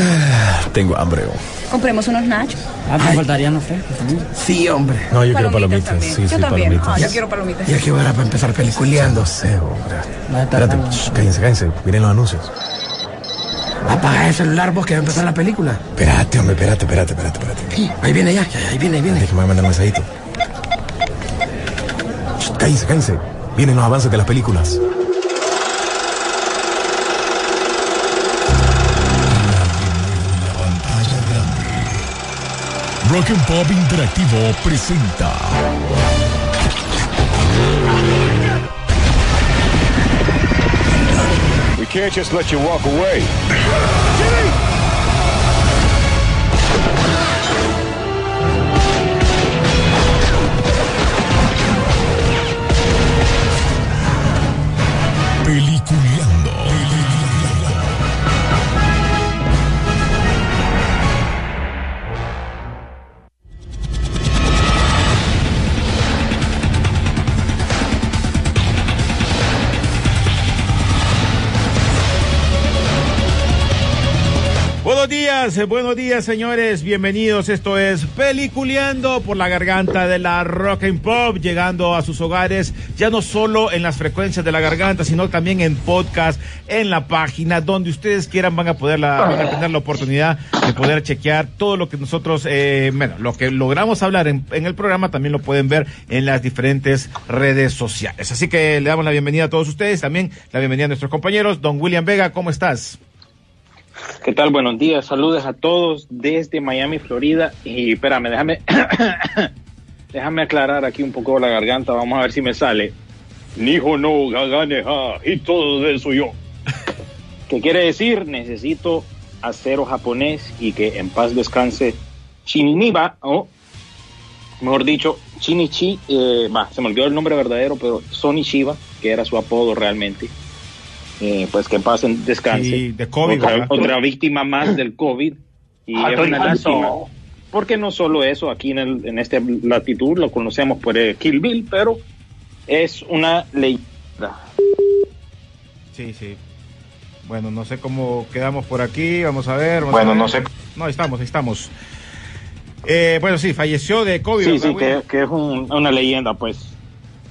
Tengo hambre. oh. Compremos unos nachos. Ah, te faltarían los frescos. Sí, hombre. No, yo quiero palomitas. también. Sí, yo sí, también. palomitas. Ah, yo quiero palomitas. Ya que hora para empezar sé, hombre. Espérate, shh, cállense, cállense. Miren los anuncios. Apaga el celular vos que va a empezar la película. Espérate, hombre, espérate, espérate, espérate, espérate. Ahí viene ya, ya, ahí viene, ahí viene. Déjame mandar un mensajito. Shh, Cállense, cállense. Vienen los avances de las películas. Rock and Pop Interactivo presenta. We can't just let you walk away. Eh, buenos días señores, bienvenidos. Esto es Peliculeando por la garganta de la Rock and Pop, llegando a sus hogares ya no solo en las frecuencias de la garganta, sino también en podcast, en la página, donde ustedes quieran van a poder la, van a tener la oportunidad de poder chequear todo lo que nosotros, eh, bueno, lo que logramos hablar en, en el programa también lo pueden ver en las diferentes redes sociales. Así que le damos la bienvenida a todos ustedes, también la bienvenida a nuestros compañeros. Don William Vega, ¿cómo estás? ¿Qué tal? Buenos días, saludos a todos desde Miami, Florida. Y espérame, déjame, déjame aclarar aquí un poco la garganta, vamos a ver si me sale. Nijo no gaganeja, y todo eso yo. ¿Qué quiere decir? Necesito acero japonés y que en paz descanse Shininiba, o mejor dicho, Shinichi, eh, se me olvidó el nombre verdadero, pero Sony Shiba, que era su apodo realmente. Eh, pues que pasen descanse. Sí, de COVID, otra, otra víctima más del COVID. Y Ah, es una lástima. Porque no solo eso, aquí en, el, en esta latitud lo conocemos por el Kill Bill, pero es una leyenda. Sí, sí. Bueno, no sé cómo quedamos por aquí. Vamos a ver. vamos Bueno, a ver. no sé. No, ahí estamos, ahí estamos. Eh, bueno, sí, falleció de COVID. Sí, ¿verdad, sí, que, que es un- una leyenda, pues.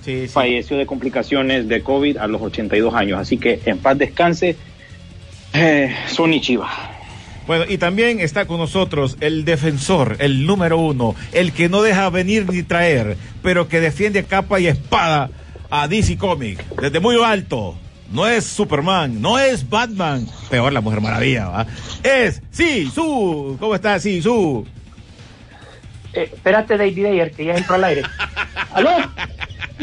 Sí, sí. Falleció de complicaciones de COVID a los 82 años. Así que en paz descanse, eh, Sony Chiva. Bueno, y también está con nosotros el defensor, el número uno, el que no deja venir ni traer, pero que defiende capa y espada a DC Comic desde muy alto. No es Superman, no es Batman, peor la Mujer Maravilla, ¿va? Es Sisu. ¿Cómo está Sisu? Eh, espérate, David Ayer, que ya entró al aire. ¿Aló?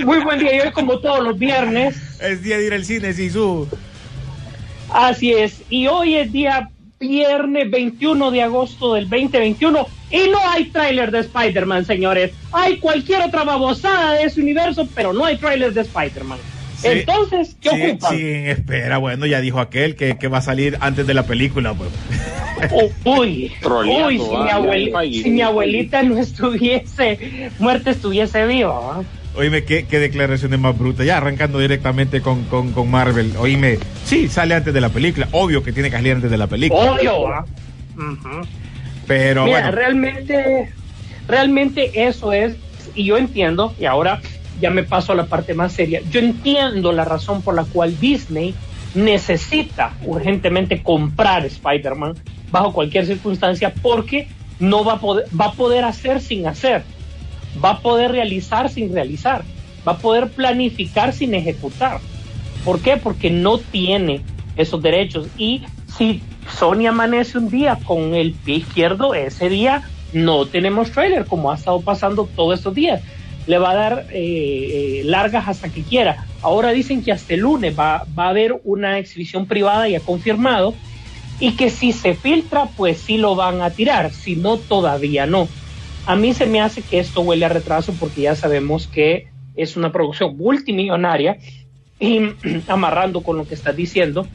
Muy buen día. Y hoy, como todos los viernes, Es día de ir al cine, Sisu. así es. Y hoy es día viernes 21 de agosto del 2021. Y no hay tráiler de Spider-Man, señores. Hay cualquier otra babosada de ese universo, pero no hay tráiler de Spider-Man. Sí. Entonces, ¿qué Sí, ocupan? sí, espera, bueno, ya dijo aquel que, que va a salir antes de la película, pues. Oh, uy, Troleando, uy, si mi, ah, si mi abuelita no estuviese muerta, estuviese viva. ¿ah? Oíme, qué, qué declaraciones más brutas. Ya arrancando directamente con, con, con Marvel. Oíme, sí, sale antes de la película. Obvio que tiene que salir antes de la película. Obvio. ¿ah? Ujú. Pero Mira, bueno, realmente, realmente eso es, y yo entiendo, y ahora ya me paso a la parte más seria, yo entiendo la razón por la cual Disney necesita urgentemente comprar Spider-Man bajo cualquier circunstancia porque no va a poder, va a poder hacer sin hacer, va a poder realizar sin realizar, va a poder planificar sin ejecutar. ¿Por qué? Porque no tiene esos derechos. Y si Sony amanece un día con el pie izquierdo, ese día no tenemos trailer, como ha estado pasando todos estos días. Le va a dar eh, eh, largas hasta que quiera. Ahora dicen que hasta el lunes va, va a haber una exhibición privada, ya confirmado, y que si se filtra, pues sí lo van a tirar, si no, todavía no. A mí se me hace que esto huele a retraso porque ya sabemos que es una producción multimillonaria y amarrando con lo que estás diciendo,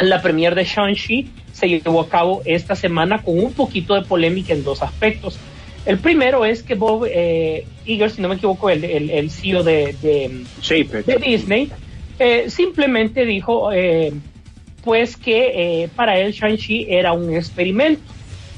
la premier de Shang-Chi se llevó a cabo esta semana con un poquito de polémica en dos aspectos. El primero es que Bob eh, Iger, si no me equivoco, el, el, el CEO de, de, Shaper. de Disney, eh, simplemente dijo, eh, pues que eh, para él Shang-Chi era un experimento.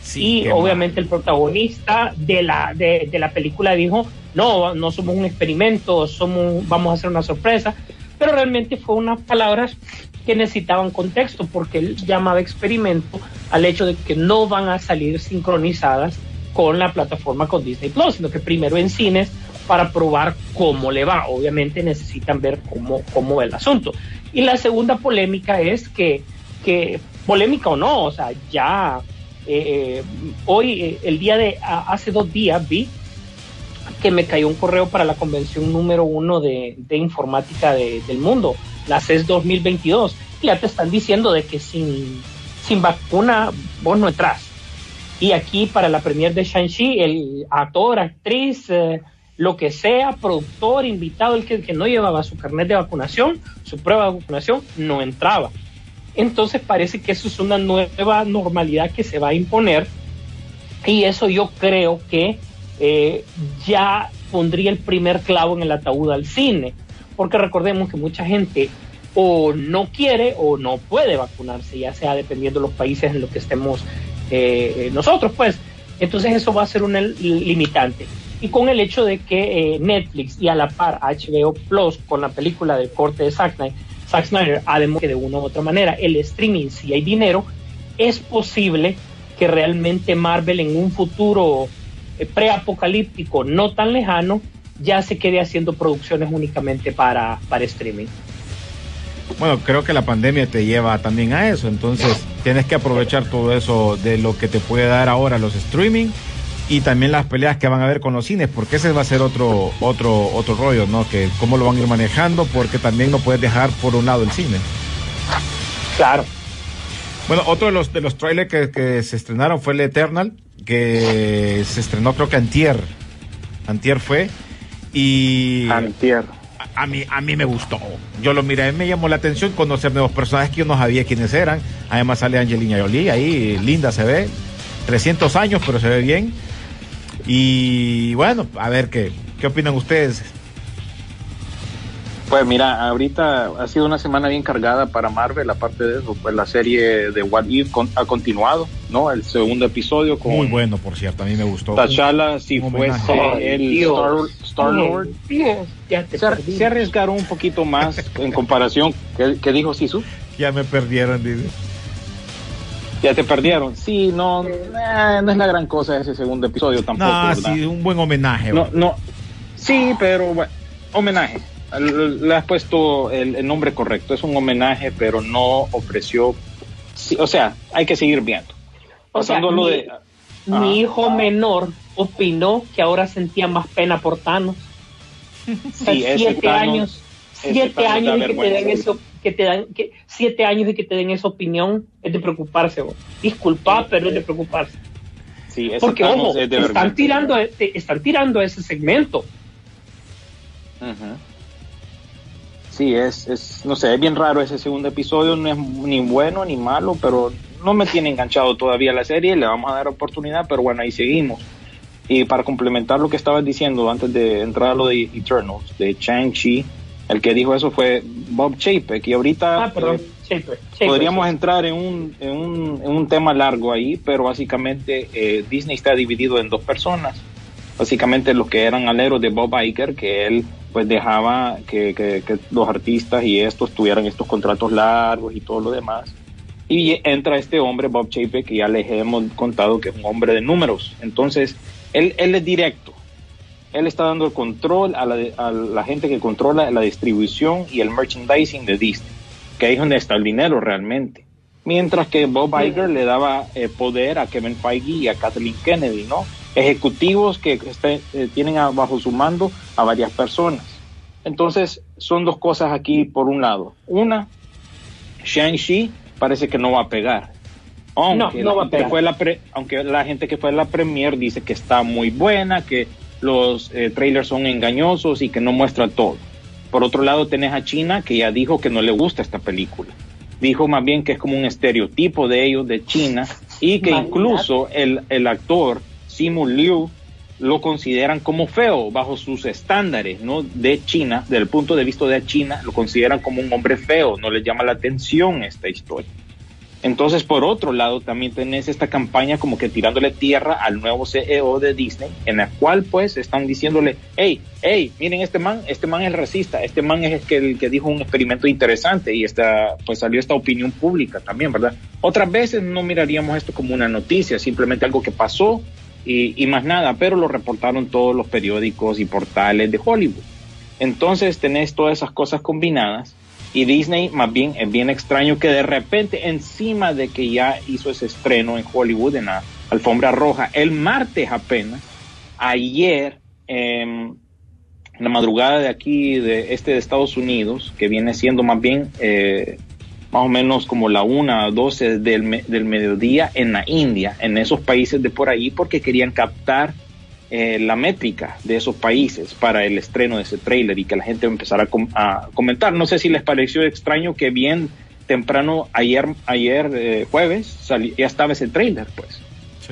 Sí, y obviamente el protagonista de la, de, de la película dijo, no, no somos un experimento, somos, vamos a hacer una sorpresa, pero realmente fue unas palabras que necesitaban contexto, porque él llamaba experimento al hecho de que no van a salir sincronizadas con la plataforma con Disney Plus, sino que primero en cines para probar cómo le va. Obviamente necesitan ver cómo, cómo el asunto. Y la segunda polémica es que, que polémica o no, o sea, ya eh, hoy, eh, el día de hace dos días vi que me cayó un correo para la convención número uno de, de informática de- del mundo, la CES 2022, y ya te están diciendo de que sin, sin vacuna vos no entras. Y aquí para la premier de Shang-Chi, el actor, actriz, eh, lo que sea, productor, invitado, el que, que no llevaba su carnet de vacunación, su prueba de vacunación, no entraba. Entonces parece que eso es una nueva normalidad que se va a imponer y eso yo creo que eh, ya pondría el primer clavo en el ataúd al cine, porque recordemos que mucha gente o no quiere o no puede vacunarse, ya sea dependiendo de los países en los que estemos eh, nosotros, pues. Entonces eso va a ser un limitante. Y con el hecho de que eh, Netflix y a la par HBO Plus con la película del corte de Snyder, Zack Snyder ha demostrado que de una u otra manera el streaming, si hay dinero, es posible que realmente Marvel en un futuro eh, preapocalíptico no tan lejano ya se quede haciendo producciones únicamente para, para streaming. Bueno, creo que la pandemia te lleva también a eso, entonces tienes que aprovechar todo eso de lo que te puede dar ahora los streaming y también las peleas que van a haber con los cines, porque ese va a ser otro otro otro rollo, ¿no? Que cómo lo van a ir manejando, porque también no puedes dejar por un lado el cine. Claro. Bueno, otro de los de los trailers que, que se estrenaron fue el Eternal, que se estrenó creo que antier, antier fue y Antier. a, a mí a mí me gustó. Yo lo miré, me llamó la atención conocer nuevos personajes que yo no sabía quiénes eran. Además sale Angelina Jolie ahí, linda se ve, 300 años, pero se ve bien. Y bueno, a ver qué qué opinan ustedes. Pues mira, ahorita ha sido una semana bien cargada para Marvel, aparte de eso, pues la serie de What If con- ha continuado, ¿no? El segundo episodio con Muy bueno, por cierto, a mí me gustó. T'Challa si Un fuese homenaje. el Dios. Star, Lord. Dios, ya te Se, se arriesgaron un poquito más en comparación. ¿Qué, qué dijo Sisu? Ya me perdieron, dice. Ya te perdieron. Sí, no, eh, no es la gran cosa ese segundo episodio tampoco. No, ¿verdad? sí, un buen homenaje. No, no. Sí, pero bueno, homenaje. Le has puesto el, el nombre correcto. Es un homenaje, pero no ofreció. sí, o sea, hay que seguir viendo. O sea, Pasando lo mi- de. Mi Ah. hijo menor opinó que ahora sentía más pena por Thanos. O sea, Sí, siete Thanos- años, siete Thanos años que te den eso, que te dan, que siete años de que te den esa opinión es de preocuparse. vos. Disculpa, pero es de preocuparse. Sí, Porque ojo, es de están vergüenza. tirando, te- están tirando ese segmento. Ujú. Sí, es, es, no sé, es bien raro ese segundo episodio, no es ni bueno ni malo, pero no me tiene enganchado todavía la serie, le vamos a dar oportunidad, pero bueno, ahí seguimos. Y para complementar lo que estabas diciendo antes de entrar a lo de Eternals, de Chang-Chi, el que dijo eso fue Bob Chapek, y ahorita Ah, perdón. eh, podríamos entrar en un, en, un, en un tema largo ahí, pero básicamente eh, Disney está dividido en dos personas. Básicamente los que eran aleros de Bob Iger, que él pues dejaba que, que- que los artistas y estos tuvieran estos contratos largos y todo lo demás. Y entra este hombre, Bob Chapek, que ya les hemos contado que es un hombre de números. Entonces, él, él es directo. Él está dando el control a la, a la gente que controla la distribución y el merchandising de Disney que ahí es donde está el dinero realmente. Mientras que Bob Iger le daba eh, poder a Kevin Feige y a Kathleen Kennedy, ¿no? Ejecutivos que este, eh, tienen bajo su mando a varias personas. Entonces, son dos cosas aquí por un lado. Una, Shang-Chi parece que no va a pegar. Aunque, No, no la va a gente que pegar. fue la pre- aunque la gente que fue a la premier dice que está muy buena, que los eh, trailers son engañosos y que no muestra todo. Por otro lado, tenés a China que ya dijo que no le gusta esta película. Dijo más bien que es como un estereotipo de ellos, de China, y que incluso el, el actor Simu Liu lo consideran como feo bajo sus estándares, ¿no? De China, desde el punto de vista de China, lo consideran como un hombre feo, no les llama la atención esta historia. Entonces, por otro lado, también tenés esta campaña como que tirándole tierra al nuevo CEO de Disney, en la cual pues están diciéndole, hey, hey, miren este man, este man es racista, este man es el que, dijo un experimento interesante y esta, pues salió esta opinión pública también, ¿verdad? Otras veces no miraríamos esto como una noticia, simplemente algo que pasó y, y más nada, pero lo reportaron todos los periódicos y portales de Hollywood. Entonces tenés todas esas cosas combinadas y Disney más bien es bien extraño que de repente encima de que ya hizo ese estreno en Hollywood en la alfombra roja el martes apenas, ayer en la madrugada de aquí de este de Estados Unidos, que viene siendo más bien eh, más o menos como la una o 12 del, del mediodía en la India, en esos países de por ahí, porque querían captar eh, la métrica de esos países para el estreno de ese tráiler y que la gente empezara a, com- a comentar. No sé si les pareció extraño que bien temprano ayer, ayer eh, jueves, ya estaba ese tráiler, pues.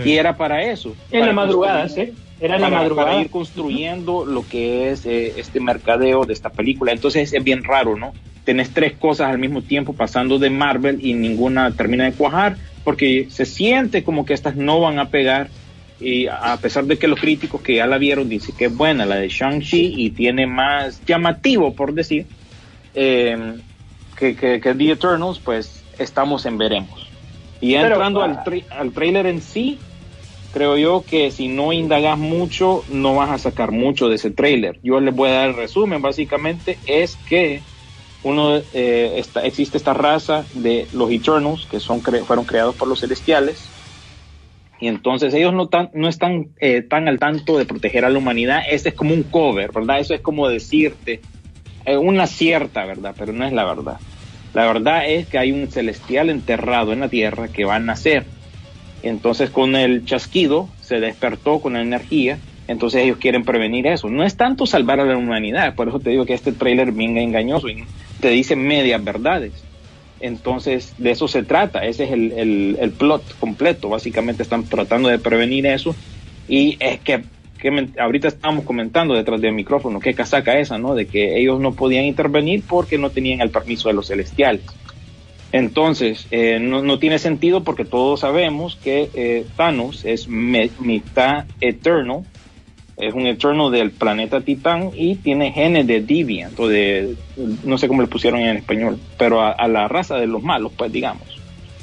Y era para eso. En para la madrugada, sí. Era en la para, madrugada. para ir construyendo lo que es eh, este mercadeo de esta película. Entonces es bien raro, ¿no? Tenés tres cosas al mismo tiempo pasando de Marvel y ninguna termina de cuajar porque se siente como que estas no van a pegar y a pesar de que los críticos que ya la vieron dicen que es buena la de Shang-Chi y tiene más llamativo, por decir, eh, que, que, que The Eternals, pues estamos en veremos. Y ya Pero, entrando ah, al, tra- al trailer en sí, creo yo que si no indagas mucho, no vas a sacar mucho de ese trailer. Yo les voy a dar el resumen, básicamente es que uno eh, está, existe esta raza de los Eternals, que son cre- fueron creados por los celestiales, y entonces ellos no, tan, no están eh, tan al tanto de proteger a la humanidad. Ese es como un cover, ¿verdad? Eso es como decirte eh, una cierta verdad, pero no es la verdad. La verdad es que hay un celestial enterrado en la tierra que va a nacer. Entonces con el chasquido se despertó con la energía. Entonces ellos quieren prevenir eso. No es tanto salvar a la humanidad. Por eso te digo que este tráiler bien engañoso te dice medias verdades. Entonces, de eso se trata. Ese es el, el, el plot completo. Básicamente están tratando de prevenir eso. Y es que, que men- ahorita estamos comentando detrás del micrófono, qué casaca esa, ¿no? De que ellos no podían intervenir porque no tenían el permiso de los celestiales. Entonces, eh, no, no tiene sentido porque todos sabemos que eh, Thanos es me- mitad Eternal, es un Eternal del planeta Titán y tiene genes de Deviant, o de, no sé cómo le pusieron en español, pero a, a la raza de los malos, pues digamos,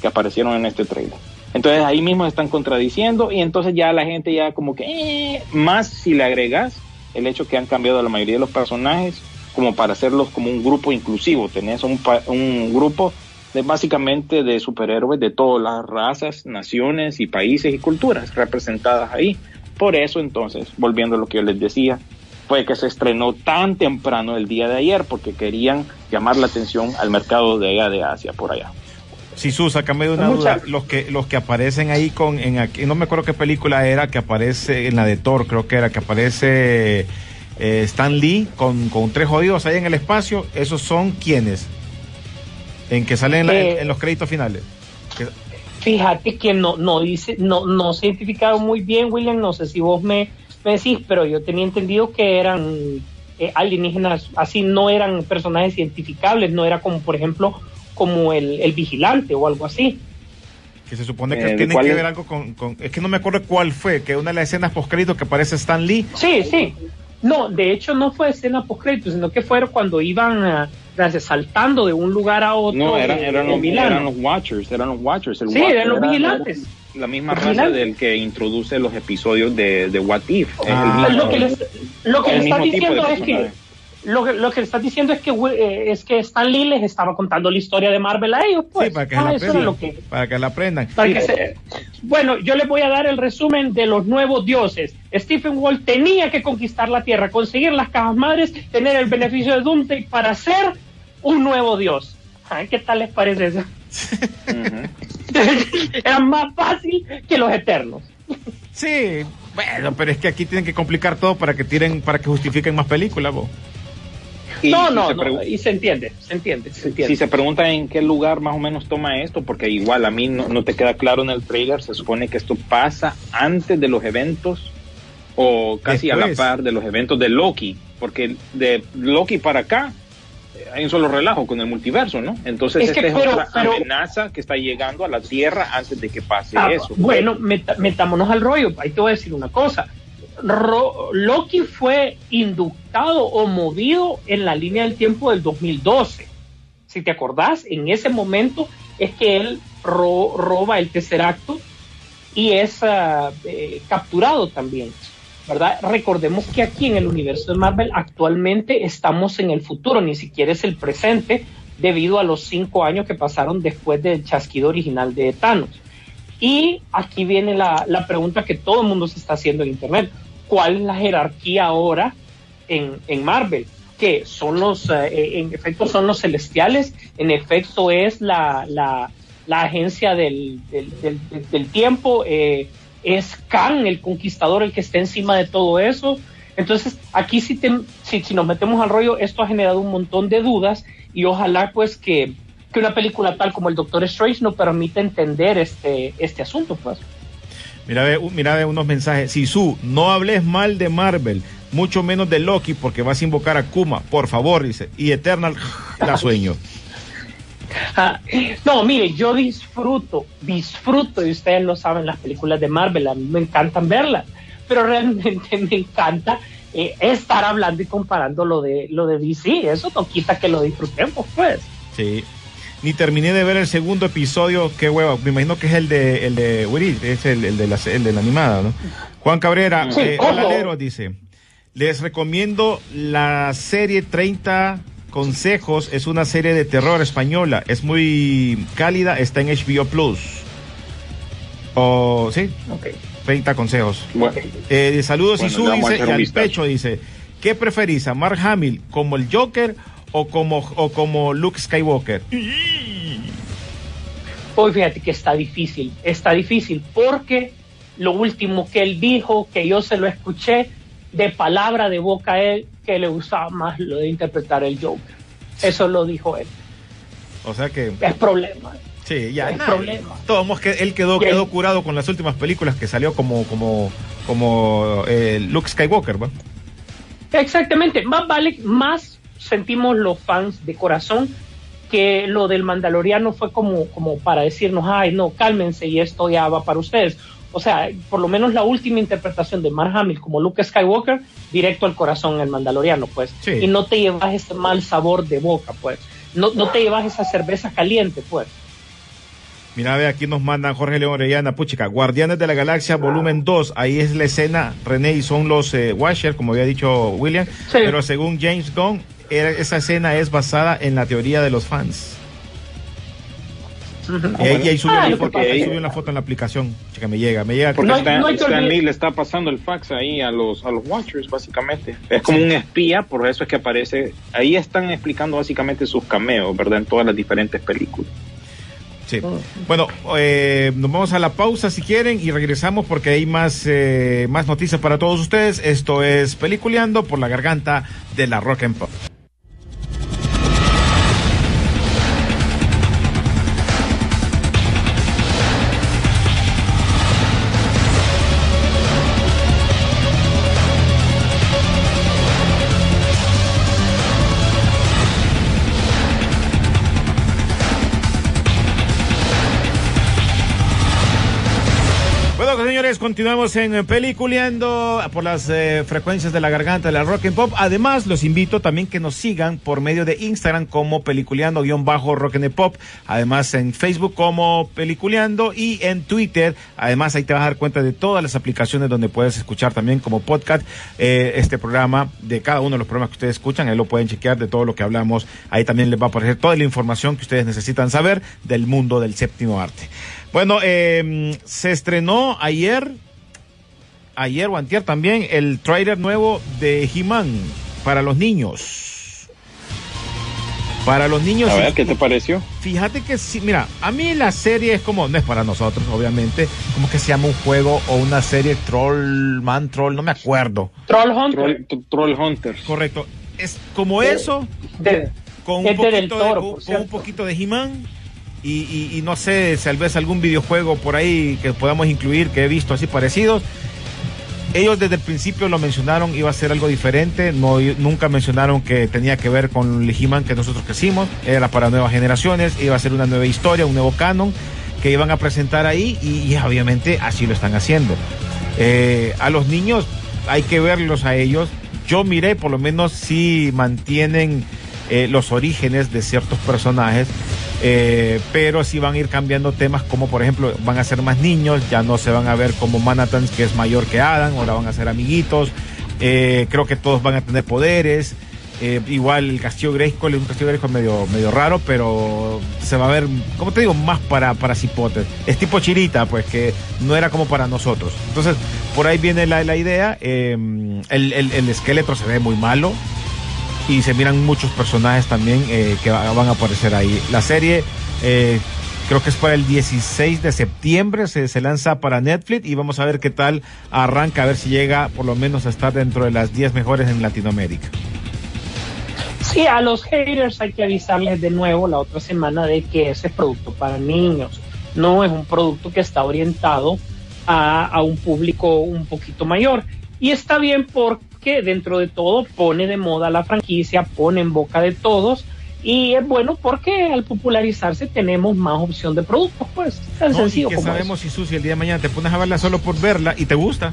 que aparecieron en este trailer. Entonces ahí mismo están contradiciendo y entonces ya la gente ya como que, eh, más si le agregas el hecho que han cambiado la mayoría de los personajes como para hacerlos como un grupo inclusivo, tenés un, un grupo de básicamente de superhéroes de todas las razas, naciones y países y culturas representadas ahí. Por eso entonces, volviendo a lo que yo les decía, fue que se estrenó tan temprano el día de ayer porque querían llamar la atención al mercado de allá de Asia, por allá. Sí, Sus, sácame de una Mucha- duda. Los que, los que aparecen ahí con, en aquí, no me acuerdo qué película era, que aparece en la de Thor, creo que era, que aparece eh, Stan Lee con, con tres jodidos ahí en el espacio. ¿Esos son quiénes? En que salen en, la- Eh, en los créditos finales. Fíjate que no, no dice, no, no se ha identificado muy bien, William, no sé si vos me, me decís, pero yo tenía entendido que eran eh, alienígenas, así no eran personajes identificables, no era como, por ejemplo, como el, el vigilante o algo así. que se supone Eh, que ¿de tiene cuál que es? ver algo con, con- Es que no me acuerdo cuál fue, que una de las escenas post-créditos que aparece Stan Lee. Sí, sí. No, de hecho no fue escena post sino que fueron cuando iban ah, gracias, saltando de un lugar a otro. No, eran, eran, los, eran los Watchers, eran los Watchers. El Sí, Watcher eran los era vigilantes. La misma raza del que introduce los episodios de, de What If. Es el Ah. mismo- lo que les- lo el de diciendo es que personaje. Lo que lo que le estás diciendo es que eh, es que Stan Lee les estaba contando la historia de Marvel a ellos pues sí, para que, Ah, la aprendan, lo que para que la aprendan. para Sí, que se- bueno yo les voy a dar el resumen de los nuevos dioses Stephen Wall tenía que conquistar la tierra conseguir las cajas madres tener el beneficio de Doomsday para ser un nuevo dios Ay, ¿qué tal les parece eso? Era más fácil que los eternos Sí, bueno, pero es que aquí tienen que complicar todo para que tiren, para que justifiquen más películas, vos. Y no si no, se no, y se entiende se entiende se entiende Si se pregunta en qué lugar más o menos toma esto, porque igual a mí no, no te queda claro en el trailer, se supone que esto pasa antes de los eventos o casi a la par de los eventos de Loki, porque de Loki para acá eh, hay un solo relajo con el multiverso, ¿no? Entonces Es esta que, es pero- otra pero- amenaza que está llegando a la Tierra antes de que pase Ah, eso. bueno, metámonos al rollo. Ahí te voy a decir una cosa. Loki fue inductado o movido en la línea del tiempo del 2012. Si te acordás, en ese momento es que él ro- roba el tercer acto y es eh, capturado también. ¿Verdad? Recordemos que aquí en el universo de Marvel actualmente estamos en el futuro, ni siquiera es el presente, debido a los cinco años que pasaron después del chasquido original de Thanos. Y aquí viene la pregunta que todo el mundo se está haciendo en Internet. ¿Cuál es la jerarquía ahora en, en Marvel? Que son los, eh, en efecto, son los celestiales, en efecto es la, la, la agencia del, del, del- del- del tiempo, eh, es Khan, el conquistador, el que está encima de todo eso. Entonces, aquí si, te- si, si nos metemos al rollo, esto ha generado un montón de dudas y ojalá pues que, que una película tal como el Doctor Strange nos permita entender este, este asunto, pues. Mira, ve, mira ve unos mensajes. Sisu, no hables mal de Marvel, mucho menos de Loki, porque vas a invocar a Kuma, por favor, dice. Y Eternal, la sueño. Ah, no, mire, yo disfruto, disfruto, y ustedes lo saben, las películas de Marvel, a mí me encantan verlas, pero realmente me encanta eh, estar hablando y comparando lo de, lo de DC, eso no quita que lo disfrutemos, pues. Sí. Ni terminé de ver el segundo episodio, qué hueva. Me imagino que es el de el de Willy, es el, el de la, el de la animada, ¿no? Juan Cabrera, Sí, eh, hola Lero, dice. Les recomiendo la serie 30 consejos. Es una serie de terror española. Es muy cálida, está en HBO Plus. O, sí, Ok. 30 consejos. Bueno, Eh, saludos Bueno, y dice, y al vistazo. pecho dice, ¿qué preferís a Mark Hamill como el Joker o como, o como Luke Skywalker? Hoy fíjate que está difícil, está difícil porque lo último que él dijo, que yo se lo escuché de palabra de boca a él, que le gustaba más lo de interpretar el Joker. Eso lo dijo él. O sea que, Es problema. sí, ya. El nada, problema. Todos que él quedó, quedó curado con las últimas películas que salió como, como, como eh, Luke Skywalker, ¿va? Exactamente, más vale, más sentimos los fans de corazón que lo del Mandaloriano fue como, como para decirnos, ay, no, cálmense y esto ya va para ustedes. O sea, por lo menos la última interpretación de Mark Hamill como Luke Skywalker, directo al corazón el Mandaloriano, pues. Sí. Y no te llevas ese mal sabor de boca, pues. No, no te llevas esa cerveza caliente, pues. Mira, ve, aquí nos mandan Jorge León Orellana, puchica, Guardianes de la Galaxia, volumen 2, ahí es la escena, René, y son los eh, Washer, como había dicho William, Sí. pero según James Gunn, era- esa escena es basada en la teoría de los fans. y, ahí, y ahí subió, Ah, foto, ahí subió una foto en la aplicación, chica, me llega, me llega. porque No Stan, no Stan Lee le está pasando el fax ahí a los, a los Watchers, básicamente. Es como un espía, por eso es que aparece. Ahí están explicando básicamente sus cameos, ¿verdad? En todas las diferentes películas. Sí. Bueno, eh, nos vamos a la pausa si quieren y regresamos porque hay más, eh, más noticias para todos ustedes. Esto es Peliculeando por la garganta de la Rock and Pop. Continuamos en eh, Peliculeando por las eh, frecuencias de la garganta de la Rock and Pop. Además, los invito también que nos sigan por medio de Instagram como Peliculeando-Rock and Pop. Además, en Facebook como Peliculeando y en Twitter. Además, ahí te vas a dar cuenta de todas las aplicaciones donde puedes escuchar también como podcast eh, este programa de cada uno de los programas que ustedes escuchan. Ahí lo pueden chequear de todo lo que hablamos. Ahí también les va a aparecer toda la información que ustedes necesitan saber del mundo del séptimo arte. Bueno, eh, se estrenó ayer, ayer o antier también, el trailer nuevo de He-Man para los niños. Para los niños. A ver, ¿qué te pareció? Fíjate que sí, mira, a mí la serie es como, no es para nosotros, obviamente, como que se llama un juego o una serie Troll, Man Troll, no me acuerdo. Troll Hunter. Troll, Troll Hunters. Correcto. Es como eso, de- con un Es de Del poquito de, con- con un poquito de He-Man y, no sé, tal vez algún videojuego por ahí que podamos incluir que he visto así parecidos. Ellos desde el principio lo mencionaron, iba a ser algo diferente, no, nunca mencionaron que tenía que ver con el He-Man que nosotros crecimos, era para nuevas generaciones, iba a ser una nueva historia, un nuevo canon que iban a presentar ahí y, y obviamente así lo están haciendo. Eh, a los niños hay que verlos a ellos. Yo miré, por lo menos si mantienen eh, los orígenes de ciertos personajes, eh, pero sí van a ir cambiando temas como por ejemplo van a ser más niños, ya no se van a ver como Manhattan que es mayor que Adam, ahora van a ser amiguitos, Eh, creo que todos van a tener poderes. Eh, igual el castillo Grayskull es un castillo Grayskull medio, medio raro, pero se va a ver, como te digo, más para, para cipotes. Es tipo chirita, pues que no era como para nosotros. Entonces, por ahí viene la, la idea. el, el, el esqueleto se ve muy malo y se miran muchos personajes también eh, que va- van a aparecer ahí. La serie eh, creo que es para el 16 de septiembre, se, lanza para Netflix y vamos a ver qué tal arranca, a ver si llega por lo menos a estar dentro de las 10 mejores en Latinoamérica. Sí, a los haters hay que avisarles de nuevo la otra semana de que ese es producto para niños. No es un producto que está orientado a, a un público un poquito mayor. Y está bien porque dentro de todo pone de moda la franquicia, pone en boca de todos. Y es bueno porque al popularizarse tenemos más opción de productos, pues. Tan No, y sencillo que como sabemos si Susi el día de mañana te pones a verla solo por verla y te gusta.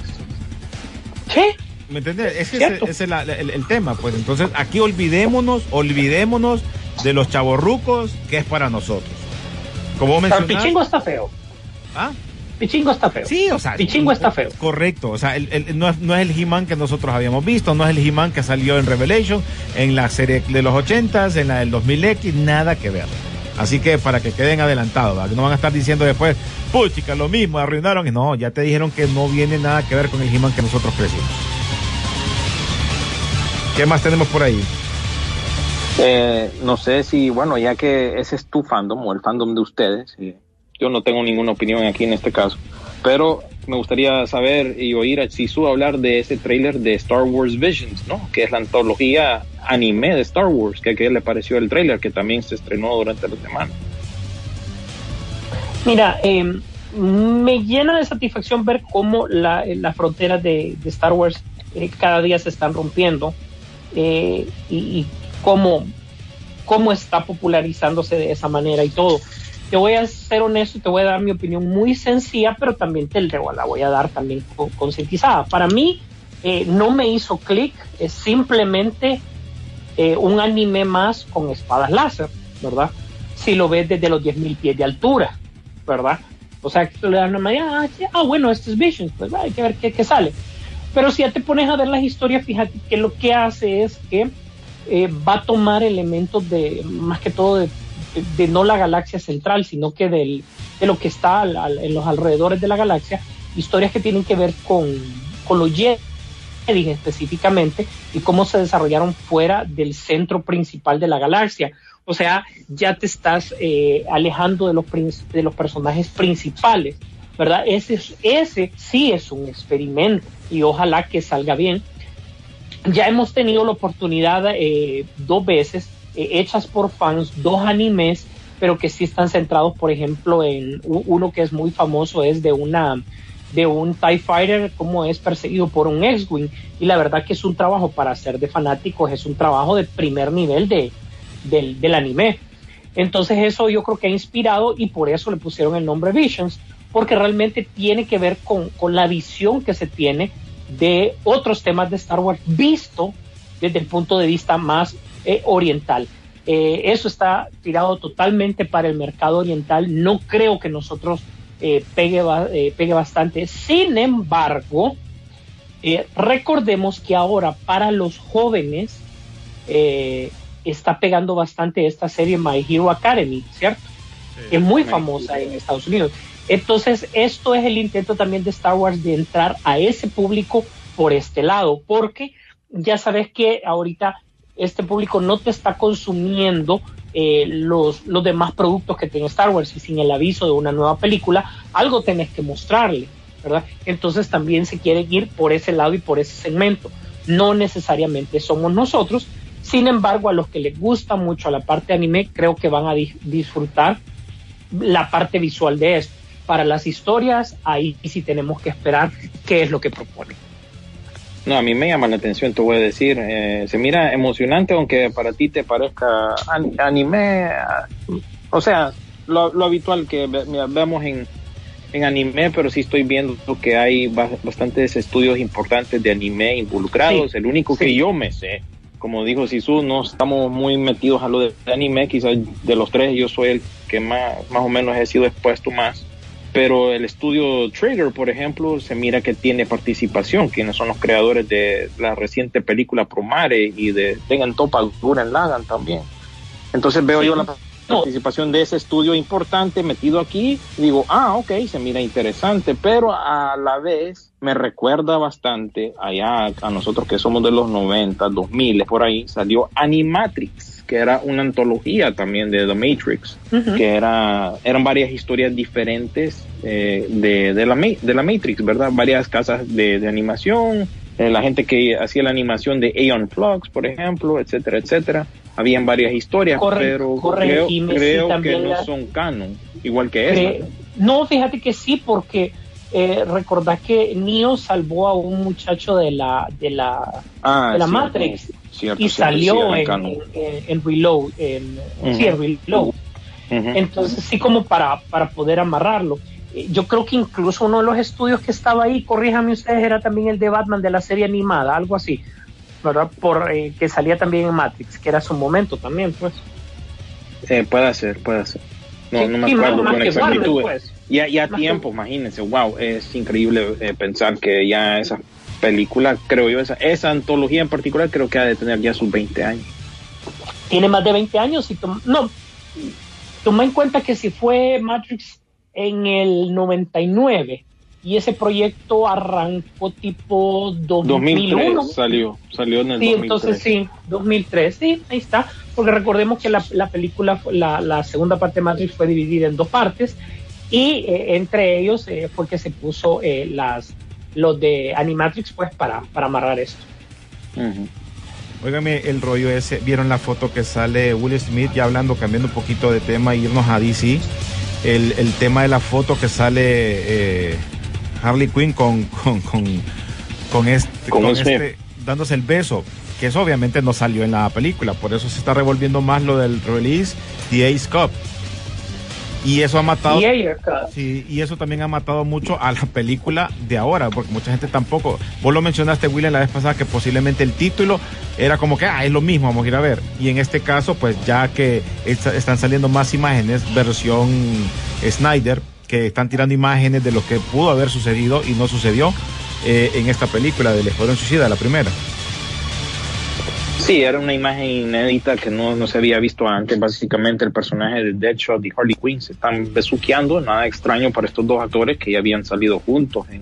¿Qué? ¿Me entiendes? Es, ese es la- el, el tema, pues. Entonces, aquí olvidémonos, olvidémonos de los chavorrucos que es para nosotros. Como. Pichingo está feo. ¿Ah? Pichingo está feo. Sí, o sea. Pichingo está feo. Correcto. O sea, el- el- no, es, no es el He-Man que nosotros habíamos visto, no es el He-Man que salió en Revelation, en la serie de los 80s, en la del 2000X, nada que ver. Así que para que queden adelantados, ¿verdad? no van a estar diciendo después, puchica, lo mismo, arruinaron. Y No, ya te dijeron que no viene nada que ver con el He-Man que nosotros crecimos. ¿Qué más tenemos por ahí? Eh, no sé si, bueno, ya que ese es tu fandom o el fandom de ustedes, eh, yo no tengo ninguna opinión aquí en este caso, pero me gustaría saber y oír a Sisu hablar de ese tráiler de Star Wars Visions, ¿no? Que es la antología anime de Star Wars. ¿Qué, qué le pareció el tráiler que también se estrenó durante la semana? Mira, eh, me llena de satisfacción ver cómo la- las fronteras de, de Star Wars eh, cada día se están rompiendo eh, y, y cómo, cómo está popularizándose de esa manera y todo. Te voy a ser honesto y te voy a dar mi opinión muy sencilla, pero también te la voy a dar también co- concientizada. Para mí eh, no me hizo clic, es simplemente eh, un anime más con espadas láser, ¿verdad? Si lo ves desde los 10.000 pies de altura, ¿verdad? O sea, que tú le das una manera, ah, ah, bueno, este es Visions, pues hay que ver qué, qué sale. Pero si ya te pones a ver las historias, fíjate que lo que hace es que eh, va a tomar elementos de, más que todo, de, de- no la galaxia central, sino que del, de lo que está al- al- en los alrededores de la galaxia, historias que tienen que ver con, con los Jedi específicamente y cómo se desarrollaron fuera del centro principal de la galaxia. O sea, ya te estás eh, alejando de los, de los personajes principales, ¿verdad? Ese, es- ese sí es un experimento y ojalá que salga bien. Ya hemos tenido la oportunidad eh, dos veces, eh, hechas por fans, dos animes, pero que sí están centrados, por ejemplo, en uno que es muy famoso, es de una de un TIE Fighter, como es perseguido por un X-Wing, y la verdad que es un trabajo para ser de fanáticos, es un trabajo de primer nivel de, del, del anime. Entonces eso yo creo que ha inspirado y por eso le pusieron el nombre Visions, porque realmente tiene que ver con, con la visión que se tiene de otros temas de Star Wars visto desde el punto de vista más eh, oriental. Eh, eso está tirado totalmente para el mercado oriental. No creo que nosotros eh, pegue, pegue bastante. Sin embargo, recordemos que ahora para los jóvenes está pegando bastante esta serie My Hero Academy, ¿cierto? es muy famosa en Estados Unidos. Entonces, esto es el intento también de Star Wars de entrar a ese público por este lado, porque ya sabes que ahorita este público no te está consumiendo eh, los, los demás productos que tiene Star Wars y sin el aviso de una nueva película, algo tenés que mostrarle, ¿verdad? Entonces también se quiere ir por ese lado y por ese segmento. No necesariamente somos nosotros, sin embargo, a los que les gusta mucho la parte anime, creo que van a di- disfrutar la parte visual de esto. Para las historias, ahí sí tenemos que esperar qué es lo que propone. No, a mí me llama la atención, te voy a decir. Eh, se mira emocionante, aunque para ti te parezca an- anime. ah, O sea, lo, lo habitual que vemos en, en anime, pero sí estoy viendo que hay ba- bastantes estudios importantes de anime involucrados. Sí, El único que yo me sé, como dijo Sisu, no estamos muy metidos a lo de anime. Quizás de los tres yo soy el que más, más o menos he sido expuesto más. Pero el estudio Trigger, por ejemplo, se mira que tiene participación, quienes son los creadores de la reciente película Promare y de Tengan Topa Duran Lagan también. Entonces veo Sí. yo la participación de ese estudio importante metido aquí. Digo, ah, ok, se mira interesante, pero a la vez me recuerda bastante allá a nosotros que somos de los 90, 2000, por ahí, salió Animatrix, que era una antología también de The Matrix que era, eran varias historias diferentes eh, de, de, la, de la Matrix, ¿verdad? Varias casas de, de animación, eh, la gente que hacía la animación de Aeon Flux, por ejemplo, etcétera, etcétera. Habían varias historias, Corre- pero creo, sí, que no son canon, igual que no, fíjate que sí, porque eh, recordás que Neo salvó a un muchacho de la de la, Ah, de la Matrix cierto, y sí, salió en, en Reload, en, Ujú. sí, en Reload. Entonces sí como para, para poder amarrarlo. Eh, Yo creo que incluso uno de los estudios que estaba ahí, corríjame ustedes, era también el de Batman de la serie animada, algo así, ¿verdad? Por, eh, que salía también en Matrix, que era su momento también, pues. Eh, puede ser, puede ser. No, Sí, no me acuerdo más- con que exactitud. pues. Ya, ya tiempo, imagínense, wow, es increíble eh, pensar que ya esa película, creo yo, esa, esa antología en particular, creo que ha de tener ya sus 20 años. tiene más de 20 años y tom- no toma en cuenta que si fue Matrix en el 99 y ese proyecto arrancó tipo 2001 2003 salió, salió en el sí 2003. entonces sí 2003 sí ahí está porque recordemos que la, la película la, la segunda parte de Matrix fue dividida en dos partes y eh, entre ellos eh, fue que se puso eh, las los de Animatrix pues para, para amarrar esto. Óigame el rollo ese, vieron la foto que sale Will Smith, ya hablando, cambiando un poquito de tema, irnos a DC, el, el tema de la foto que sale eh, Harley Quinn con, con, con, con este, Con este- dándose el beso, que eso obviamente no salió en la película, por eso se está revolviendo más lo del release The Ace Cup. Y eso ha matado... Sí, y eso también ha matado mucho a la película de ahora, porque mucha gente tampoco. Vos lo mencionaste, William, la vez pasada, que posiblemente el título era como que, ah, es lo mismo, vamos a ir a ver. Y en este caso, pues ya que está- están saliendo más imágenes, versión Snyder, que están tirando imágenes de lo que pudo haber sucedido y no sucedió eh, en esta película del Escuadrón Suicida, la primera. Sí, era una imagen inédita que no, no se había visto antes. Básicamente el personaje de Deadshot y Harley Quinn se están besuqueando, nada extraño para estos dos actores que ya habían salido juntos en, en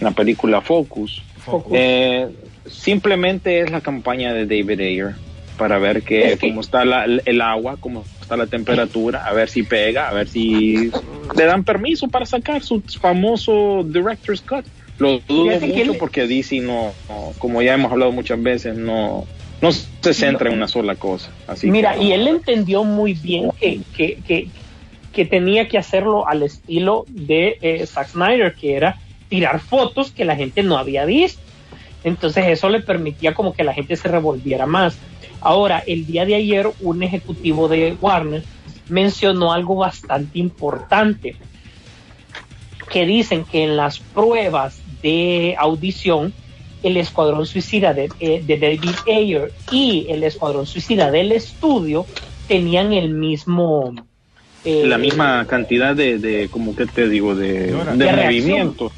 la película Focus. Focus. Eh, simplemente es la campaña de David Ayer para ver que, cómo está la- el agua, cómo está la temperatura, a ver si pega, a ver si le dan permiso para sacar su famoso Director's Cut. Lo dudo mucho porque DC no, no, como ya hemos hablado muchas veces, no, no se centra en una sola cosa. Así Mira, que- y él entendió muy bien que, que, que, que tenía que hacerlo al estilo de eh, Zack Snyder, que era tirar fotos que la gente no había visto. Entonces eso le permitía como que la gente se revolviera más. Ahora, el día de ayer, un ejecutivo de Warner mencionó algo bastante importante, que dicen que en las pruebas de audición, el Escuadrón Suicida de, eh, de David Ayer y el Escuadrón Suicida del estudio tenían el mismo... eh, la misma cantidad de, de como que te digo, de, De de movimiento,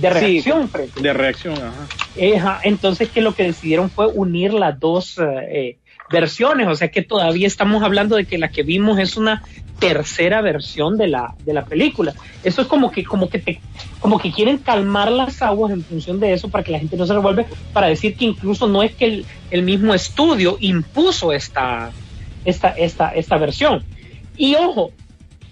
de Sí, reacción frente de reacción. Ajá. Entonces que lo que decidieron fue unir las dos eh, versiones, o sea que todavía estamos hablando de que la que vimos es una tercera versión de la, de la película. Eso es como que, como que te, como que quieren calmar las aguas en función de eso para que la gente no se revuelve, para decir que incluso no es que el, el mismo estudio impuso esta, esta, esta, esta versión. Y ojo,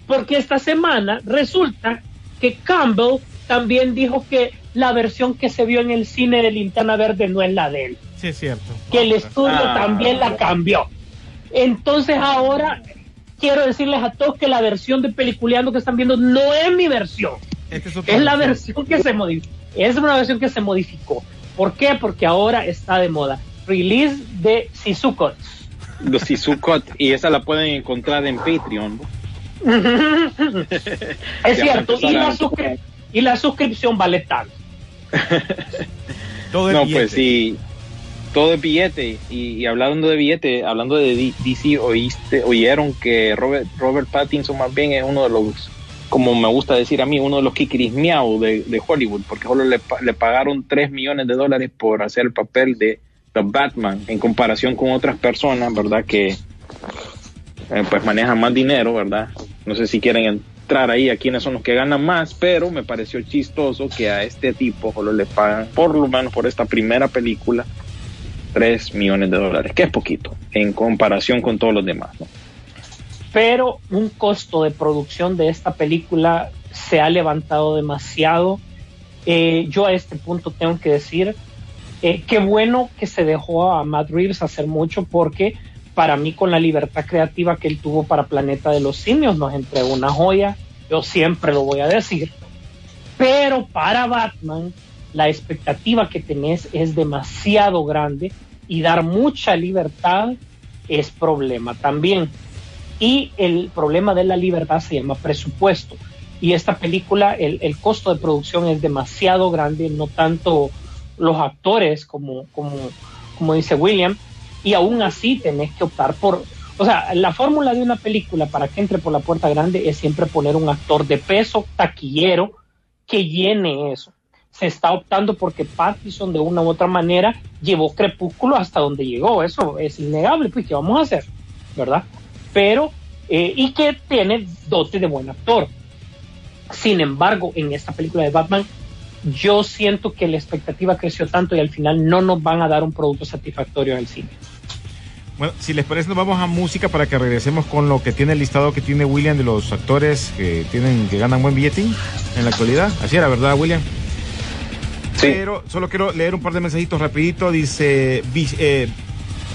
porque esta semana resulta que Campbell también dijo que la versión que se vio en el cine de Linterna Verde no es la de él, Sí, es cierto. que el estudio Ah. también la cambió. Entonces ahora quiero decirles a todos que la versión de Peliculeando que están viendo no es mi versión, Este es, la versión. que se modificó, es una versión que se modificó. ¿Por qué? Porque ahora está de moda. Release de Sisukot. Los Sisukot, y esa la pueden encontrar en Patreon. es cierto, y la, y suscripción vale tanto. Todo No, billete. pues sí, todo es billete. Y, hablando de billete, hablando de DC, oíste, oyeron que Robert, Robert Pattinson más bien es uno de los, como me gusta decir a mí, uno de los kikirismiao de, de Hollywood, porque solo le, le pagaron 3 millones de dólares por hacer el papel de The Batman en comparación con otras personas, ¿verdad? Que eh, pues manejan más dinero, ¿verdad? No sé si quieren entrar ahí a quiénes son los que ganan más, pero me pareció chistoso que a este tipo solo le pagan, por lo menos por esta primera película, 3 millones de dólares, que es poquito en comparación con todos los demás, pero un costo de producción de esta película se ha levantado demasiado. Eh, yo a este punto tengo que decir eh, qué bueno que se dejó a Matt Reeves hacer mucho porque para mí con la libertad creativa que él tuvo para Planeta de los Simios nos entregó una joya, yo siempre lo voy a decir, pero para Batman la expectativa que tenés es demasiado grande y dar mucha libertad es problema también. Y el problema de la libertad se llama presupuesto. Y esta película, el, el costo de producción es demasiado grande, no tanto los actores como, como, como dice William, y aún así tenés que optar por, o sea, la fórmula de una película para que entre por la puerta grande es siempre poner un actor de peso, taquillero, que llene eso. Se está optando porque Pattinson de una u otra manera llevó Crepúsculo hasta donde llegó, eso es innegable, pues ¿qué vamos a hacer? ¿Verdad? Pero, eh, y que tiene dote de buen actor. Sin embargo, en esta película de Batman, yo siento que la expectativa creció tanto y al final no nos van a dar un producto satisfactorio en el cine. Bueno, si les parece, nos vamos a música para que regresemos con lo que tiene el listado que tiene William de los actores que tienen que ganan buen billetín en la actualidad. Así era, ¿verdad, William? Sí. Pero solo quiero leer un par de mensajitos rapidito. Dice eh,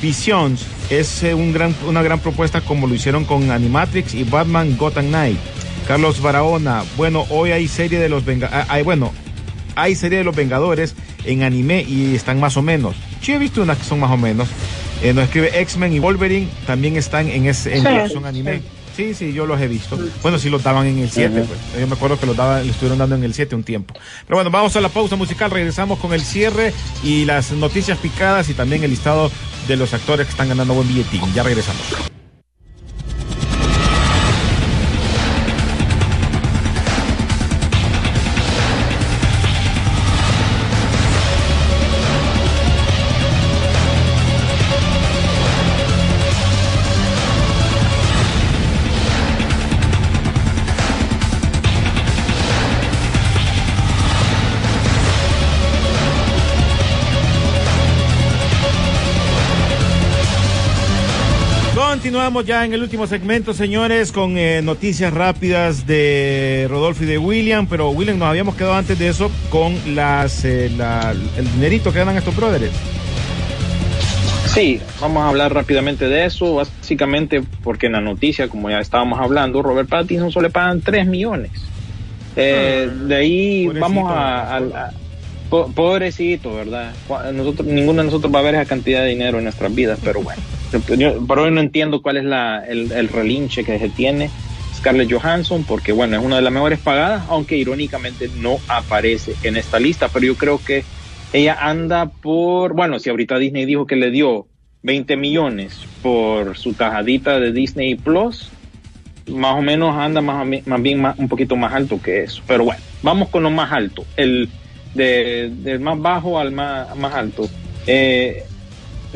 Visions es eh, un gran, una gran propuesta como lo hicieron con Animatrix y Batman Gotham Knight. Carlos Barahona, bueno, hoy hay serie de los Venga ah, hay, bueno, hay serie de los Vengadores en anime y están más o menos. Yo he visto unas que son más o menos. Eh, nos escribe X-Men y Wolverine también están en ese en Sí, anime. Sí, sí, yo los he visto. Bueno, sí los daban en el 7, pues. Yo me acuerdo que los daban, lo estuvieron dando en el 7 un tiempo. Pero bueno, vamos a la pausa musical, regresamos con el cierre y las noticias picadas y también el listado de los actores que están ganando buen billetín. Ya regresamos. Continuamos ya en el último segmento, señores, con eh, noticias rápidas de Rodolfo y de William, pero William, nos habíamos quedado antes de eso con las eh, la- el dinerito que ganan estos brothers. Sí, vamos a hablar rápidamente de eso, básicamente porque en la noticia, como ya estábamos hablando, Robert Pattinson solo le pagan 3 millones. Eh, de ahí vamos a, a- a- po- pobrecito, ¿verdad? Nosotros, ninguno de nosotros va a ver esa cantidad de dinero en nuestras vidas, pero bueno. Yo, por hoy no entiendo cuál es la, el, el relinche que se tiene Scarlett Johansson, porque bueno, es una de las mejores pagadas, aunque irónicamente no aparece en esta lista, pero yo creo que ella anda por, bueno, si ahorita Disney dijo que le dio 20 millones por su tajadita de Disney Plus, más o menos anda más, más bien más- un poquito más alto que eso. Pero bueno, vamos con lo más alto, el de, del más bajo al más, más alto. Eh,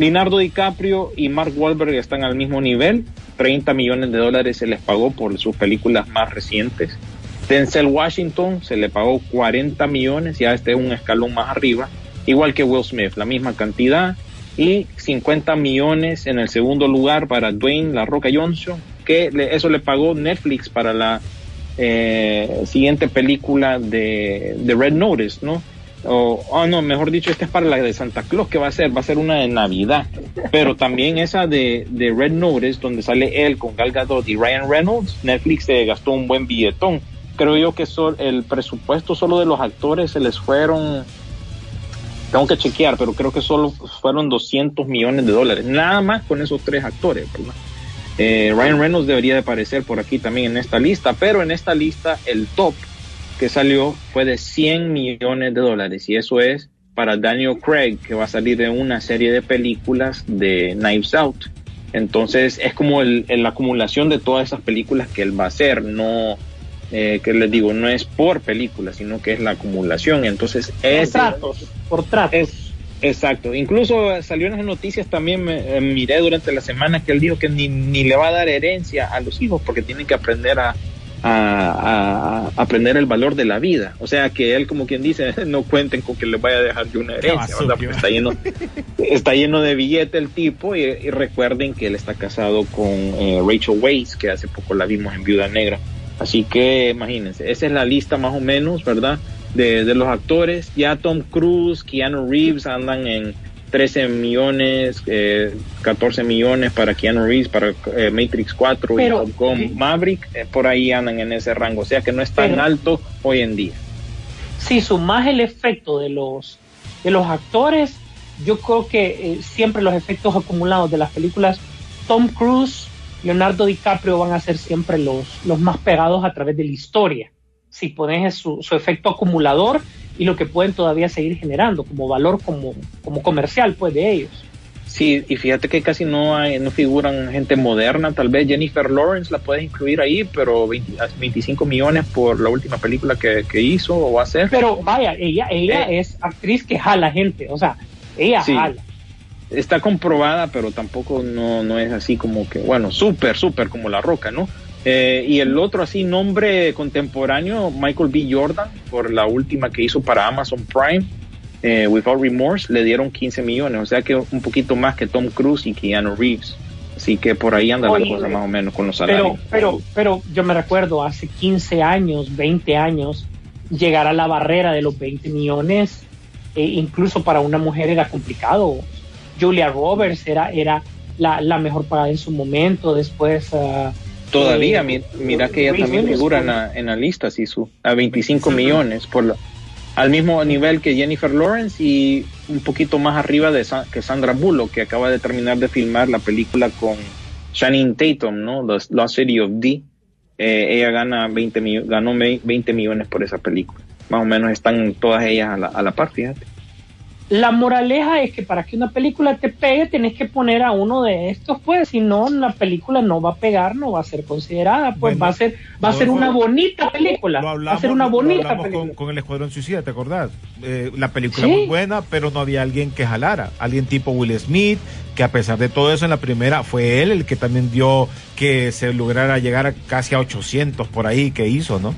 Leonardo DiCaprio y Mark Wahlberg están al mismo nivel. 30 millones de dólares se les pagó por sus películas más recientes. Denzel Washington se le pagó 40 millones, ya este es un escalón más arriba, igual que Will Smith, la misma cantidad, y 50 millones en el segundo lugar para Dwayne La Roca Johnson, que le- eso le pagó Netflix para la eh, siguiente película de, de Red Notice, ¿no? O, oh, no, mejor dicho, esta es para la de Santa Claus, que va a ser, va a ser una de Navidad, pero también esa de, de Red Notice, donde sale él con Gal Gadot y Ryan Reynolds, Netflix se gastó un buen billetón. Creo yo que sol- el presupuesto solo de los actores se les fueron tengo que chequear, pero creo que solo fueron 200 millones de dólares, nada más con esos tres actores. Eh, Ryan Reynolds debería de aparecer por aquí también en esta lista, pero en esta lista el top que salió fue de 100 millones de dólares y eso es para Daniel Craig que va a salir de una serie de películas de Knives Out. Entonces es como el, el- la acumulación de todas esas películas que él va a hacer, no, eh, que les digo, no es por película, sino que es la acumulación. Entonces Por ese, tratos, por tratos. es exacto. Incluso salió en las noticias también, eh, miré durante la semana que él dijo que ni, ni le va a dar herencia a los hijos porque tienen que aprender a, a- aprender el valor de la vida. O sea que él, como quien dice, no cuenten con que les vaya a dejar yo una herencia, basura. ¿verdad? Porque está lleno, está lleno de billete el tipo y, y recuerden que él está casado con eh, Rachel Weisz, que hace poco la vimos en Viuda Negra. Así que imagínense, esa es la lista más o menos, ¿verdad? De, de los actores. Ya Tom Cruise, Keanu Reeves andan en 13 millones, eh, 14 millones para Keanu Reeves, para eh, Matrix 4 Pero- y Top Gun Maverick, eh, por ahí andan en ese rango. O sea que no es tan Pero- alto hoy en día. si sumas el efecto de los de los actores, yo creo que eh, siempre los efectos acumulados de las películas, Tom Cruise, Leonardo DiCaprio van a ser siempre los, los más pegados a través de la historia. Si pones su, su efecto acumulador y lo que pueden todavía seguir generando como valor como, como comercial pues de ellos. Sí, y fíjate que casi no hay, no figuran gente moderna, tal vez Jennifer Lawrence la puedes incluir ahí, pero 20 25 millones por la última película que, que hizo o va a hacer. Pero vaya, ella, ella Eh. es actriz que jala gente, o sea, ella Sí. jala. Está comprobada, pero tampoco no, no es así como que, bueno, súper, súper como La Roca, ¿no? Eh, y el otro así nombre contemporáneo, Michael B. Jordan, por la última que hizo para Amazon Prime, eh, Without Remorse, le dieron 15 millones, o sea que un poquito más que Tom Cruise y Keanu Reeves. Así que por ahí anda Oye, la cosa más o menos con los Pero, salarios. pero, pero yo me recuerdo hace 15 años, 20 años, llegar a la barrera de los 20 millones, eh, incluso para una mujer era complicado. Julia Roberts era, era la, la mejor pagada en su momento, después... ah, Todavía, eh, mi- mira que ella también figura en la, en la lista, Sisu, a 25 millones, por la- al mismo nivel que Jennifer Lawrence y un poquito más arriba de Sa- que Sandra Bullock, que acaba de terminar de filmar la película con Channing Tatum, ¿no? The Lost City of D. Eh, ella gana 20 millo- ganó me- 20 millones por esa película. Más o menos están todas ellas a la, a la par, fíjate. La moraleja es que para que una película te pegue, tenés que poner a uno de estos, pues, si no, la película no va a pegar, no va a ser considerada, pues Bueno, va a ser, va a ser una bonita película, va a ser una bonita película. con, con el Escuadrón Suicida, ¿te acordás? Eh, la película Sí. muy buena, pero no había alguien que jalara. Alguien tipo Will Smith, que a pesar de todo eso en la primera fue él el que también dio que se lograra llegar a casi a 800 por ahí que hizo, ¿no?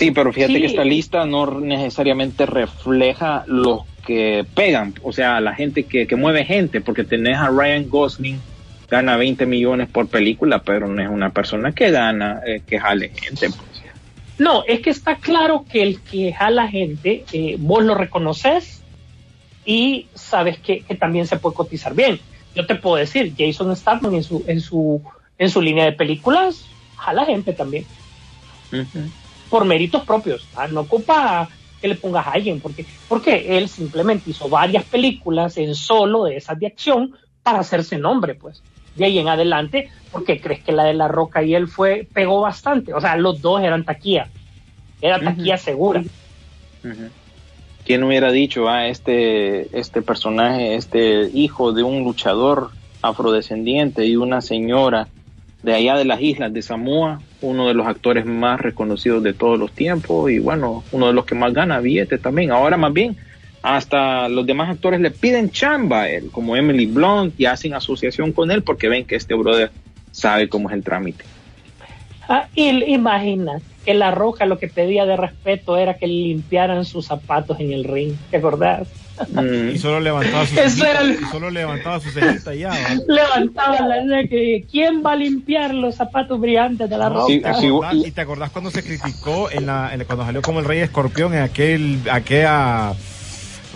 Sí, pero fíjate Sí. que esta lista no necesariamente refleja los que pegan, o sea, la gente que, que mueve gente, porque tenés a Ryan Gosling, gana 20 millones por película, pero no es una persona que gana, eh, que jale gente. pues. No, es que está claro que el que jala gente, eh, vos lo reconoces y sabes que, que también se puede cotizar bien. Yo te puedo decir, Jason Statham en su, en su, en su línea de películas, jala gente también, por méritos propios. Ah, No ocupa que le pongas a alguien, porque, porque él simplemente hizo varias películas en solo de esas de acción para hacerse nombre, pues. De ahí en adelante, porque crees que la de La Roca y él fue, pegó bastante. O sea, los dos eran taquilla. Era taquilla segura. Ujú. ¿Quién hubiera dicho a este, este personaje, este hijo de un luchador afrodescendiente y una señora de allá de las islas de Samoa, uno de los actores más reconocidos de todos los tiempos y bueno, uno de los que más gana billetes también. Ahora más bien, hasta los demás actores le piden chamba a él, como Emily Blunt, y hacen asociación con él porque ven que este brother sabe cómo es el trámite. Ah, y imagina que La Roca lo que pedía de respeto era que limpiaran sus zapatos en el ring. ¿Te acordás? Mm. Y solo levantaba su cejita, el- y solo levantaba su cejita ya. ¿va? Levantaba la que ¿Quién va a limpiar los zapatos brillantes de La sí, ¿Y te acordás cuando se criticó en la, en- cuando salió como el Rey Escorpión en aquel aquella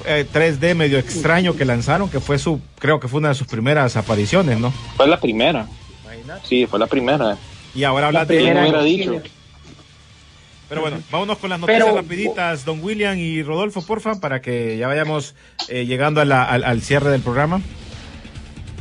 eh, 3D medio extraño que lanzaron que fue su creo que fue una de sus primeras apariciones, ¿no? Fue la primera, Imagínate. sí, fue la primera. Y ahora hablas La de Pero bueno, vámonos con las noticias Pero- rapiditas, don William y Rodolfo, porfa, para que ya vayamos eh, llegando a la- al, al cierre del programa.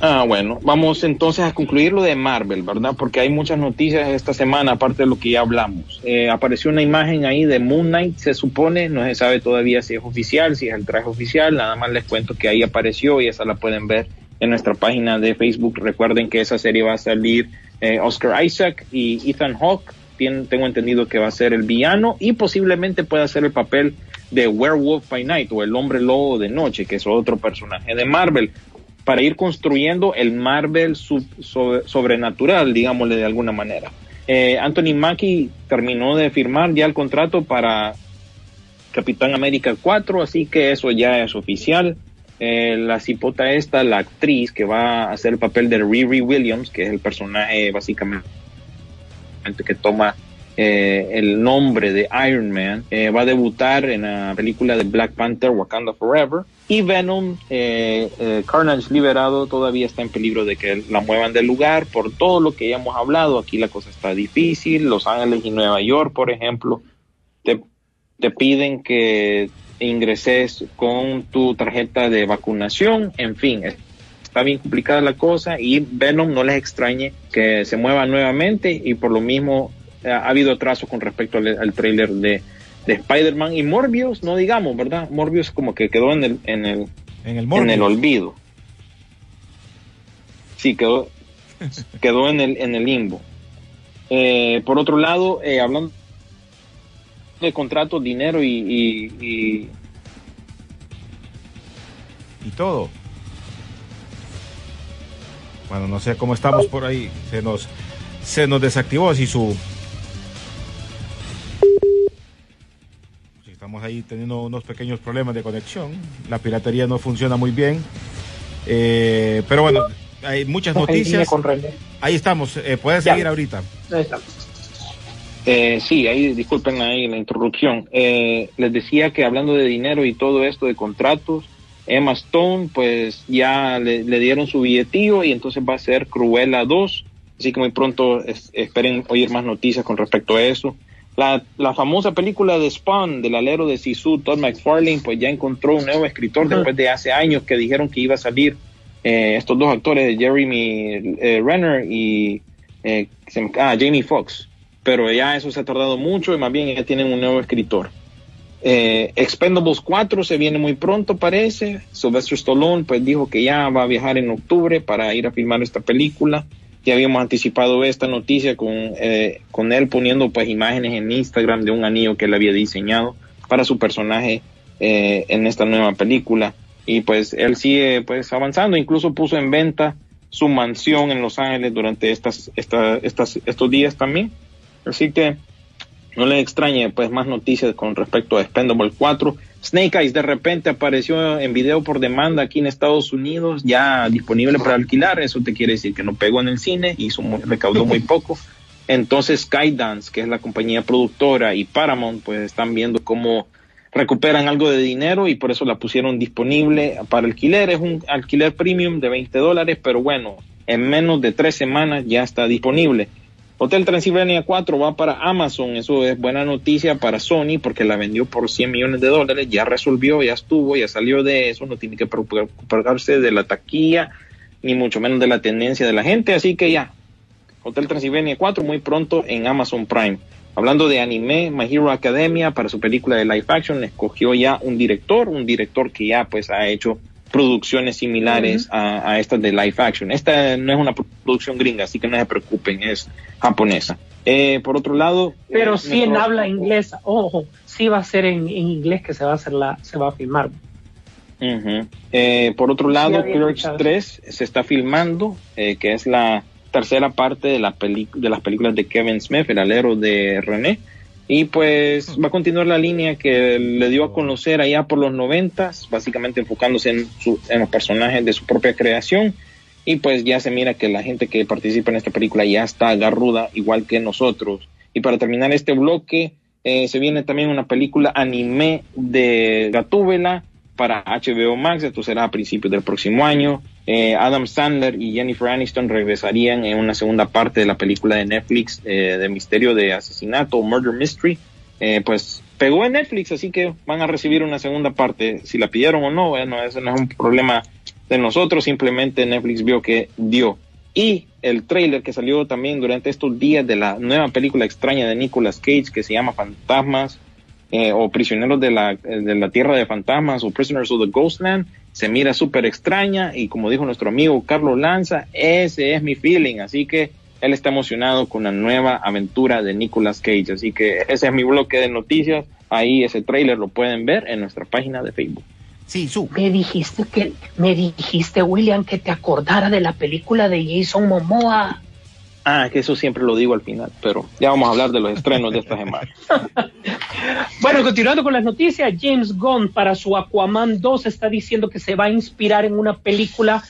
Ah, bueno, vamos entonces a concluir lo de Marvel, ¿verdad? Porque hay muchas noticias esta semana, aparte de lo que ya hablamos. Eh, apareció una imagen ahí de Moon Knight, se supone, no se sabe todavía si es oficial, si es el traje oficial, nada más les cuento que ahí apareció y esa la pueden ver en nuestra página de Facebook. Recuerden que esa serie va a salir eh, Oscar Isaac y Ethan Hawke, Tengo entendido que va a ser el villano y posiblemente pueda hacer el papel de Werewolf by Night o el hombre lobo de noche, que es otro personaje de Marvel para ir construyendo el Marvel sub- sobre- sobrenatural, digámosle de alguna manera. Eh, Anthony Mackie terminó de firmar ya el contrato para Capitán América 4, así que eso ya es oficial. Eh, la cipota esta, la actriz que va a hacer el papel de Riri Williams, que es el personaje básicamente que toma eh, el nombre de Iron Man, eh, va a debutar en la película de Black Panther Wakanda Forever. Y Venom, eh, eh, Carnage liberado, todavía está en peligro de que la muevan del lugar por todo lo que ya hemos hablado. Aquí la cosa está difícil. Los Ángeles y Nueva York, por ejemplo, te, te piden que ingreses con tu tarjeta de vacunación. En fin, está bien complicada la cosa y Venom no les extrañe que se mueva nuevamente y por lo mismo eh, ha habido atraso con respecto al, al trailer de, de Spider-Man y Morbius, no digamos, ¿verdad? Morbius como que quedó en el, en el, En el en Morbius. el olvido. Sí, quedó, quedó en el, en el limbo. Eh, por otro lado, eh, hablando de contratos, dinero y, y- y y todo. Bueno, no sé cómo estamos por ahí. Se nos, se nos desactivó así su. Estamos ahí teniendo unos pequeños problemas de conexión. La piratería no funciona muy bien. Eh, pero bueno, hay muchas noticias. Ahí estamos. Eh, puedes Ya. seguir ahorita. Ahí está. Eh, sí, ahí disculpen ahí la interrupción. Eh, les decía que hablando de dinero y todo esto de contratos, Emma Stone pues ya le, le dieron su billetío y entonces va a ser Cruella 2. Así que muy pronto es- esperen oír más noticias con respecto a eso. La, la famosa película de Spawn del alero de Sisu, Todd McFarlane, pues ya encontró un nuevo escritor después de hace años que dijeron que iba a salir eh, estos dos actores, Jeremy eh, Renner y eh, ah, Jamie Foxx pero ya eso se ha tardado mucho y más bien ya tienen un nuevo escritor. Eh, Expendables 4 se viene muy pronto, parece. Sylvester Stallone pues dijo que ya va a viajar en octubre para ir a filmar esta película. Ya habíamos anticipado esta noticia con, eh, con él poniendo pues imágenes en Instagram de un anillo que él había diseñado para su personaje eh, en esta nueva película. Y pues él sigue pues avanzando, incluso puso en venta su mansión en Los Ángeles durante estas, esta- estas, estos días también. Así que no les extrañe pues más noticias con respecto a Expendable 4. Snake Eyes de repente apareció en video por demanda aquí en Estados Unidos, ya disponible para alquilar. Eso te quiere decir que no pegó en el cine, hizo muy- recaudó muy poco. Entonces Skydance, que es la compañía productora, y Paramount, pues están viendo cómo recuperan algo de dinero y por eso la pusieron disponible para alquiler. Es un alquiler premium de 20 dólares, pero bueno, en menos de tres semanas ya está disponible. Hotel Transylvania 4 va para Amazon, eso es buena noticia para Sony porque la vendió por 100 millones de dólares, ya resolvió, ya estuvo, ya salió de eso, no tiene que preocuparse de la taquilla, ni mucho menos de la tendencia de la gente, así que ya, Hotel Transylvania 4 muy pronto en Amazon Prime. Hablando de anime, My Hero Academia para su película de live action escogió ya un director, un director que ya pues ha hecho producciones similares a, a estas de live action. Esta no es una producción gringa, así que no se preocupen, es japonesa. Eh, por otro lado, Pero eh, sí en habla inglesa. Ojo, sí va a ser en, en inglés que se va a hacer la, se va a filmar. Eh, por otro lado, Clerks escuchado. 3 se está filmando, eh, que es la tercera parte de, la de las películas de Kevin Smith, el alero de René. Y pues va a continuar la línea que le dio a conocer allá por los noventas, básicamente enfocándose en, su- en los personajes de su propia creación. Y pues ya se mira que la gente que participa en esta película ya está agarruda, igual que nosotros. Y para terminar este bloque, eh, se viene también una película anime de Gatúbela para HBO Max, esto será a principios del próximo año. Eh, Adam Sandler y Jennifer Aniston regresarían en una segunda parte de la película de Netflix eh, de misterio de asesinato murder mystery eh, pues pegó en Netflix, así que van a recibir una segunda parte. Si la pidieron o no, bueno, eso no es un problema de nosotros, simplemente Netflix vio que dio. Y el trailer que salió también durante estos días de la nueva película extraña de Nicolas Cage que se llama Fantasmas eh, o Prisioneros de la, de la Tierra de Fantasmas o Prisoners of the Ghostland, se mira súper extraña y como dijo nuestro amigo Carlos Lanza, ese es mi feeling, así que él está emocionado con la nueva aventura de Nicolas Cage, así que ese es mi bloque de noticias, ahí ese trailer lo pueden ver en nuestra página de Facebook. Sí, su. Me dijiste que, me dijiste, William, que te acordara de la película de Jason Momoa. Ah, que eso siempre lo digo al final, pero ya vamos a hablar de los estrenos de esta semana. Bueno, continuando con las noticias, James Gunn para su Aquaman 2 está diciendo que se va a inspirar en una película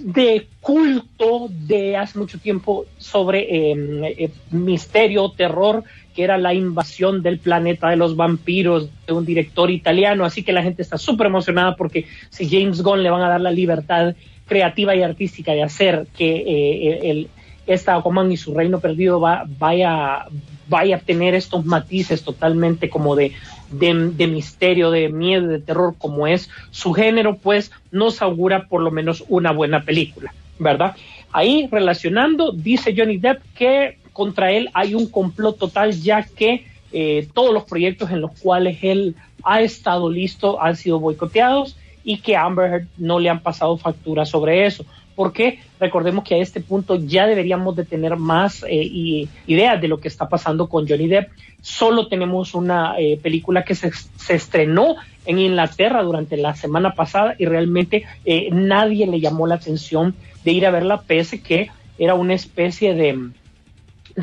de culto de hace mucho tiempo sobre eh, eh, misterio, terror, que era la invasión del planeta de los vampiros de un director italiano. Así que la gente está súper emocionada porque si James Gunn le van a dar la libertad creativa y artística de hacer que eh, el, esta Aquaman y su reino perdido va, vaya, vaya a tener estos matices totalmente como de, de, misterio, de miedo, de terror, como es su género, pues nos augura por lo menos una buena película, ¿verdad? Ahí relacionando, dice Johnny Depp que contra él hay un complot total, ya que eh, todos los proyectos en los cuales él ha estado listo han sido boicoteados y que Amber Heard no le han pasado factura sobre eso porque recordemos que a este punto ya deberíamos de tener más eh, ideas de lo que está pasando con Johnny Depp. Solo tenemos una eh, película que se, se, estrenó en Inglaterra durante la semana pasada y realmente eh, nadie le llamó la atención de ir a verla, pese que era una especie de,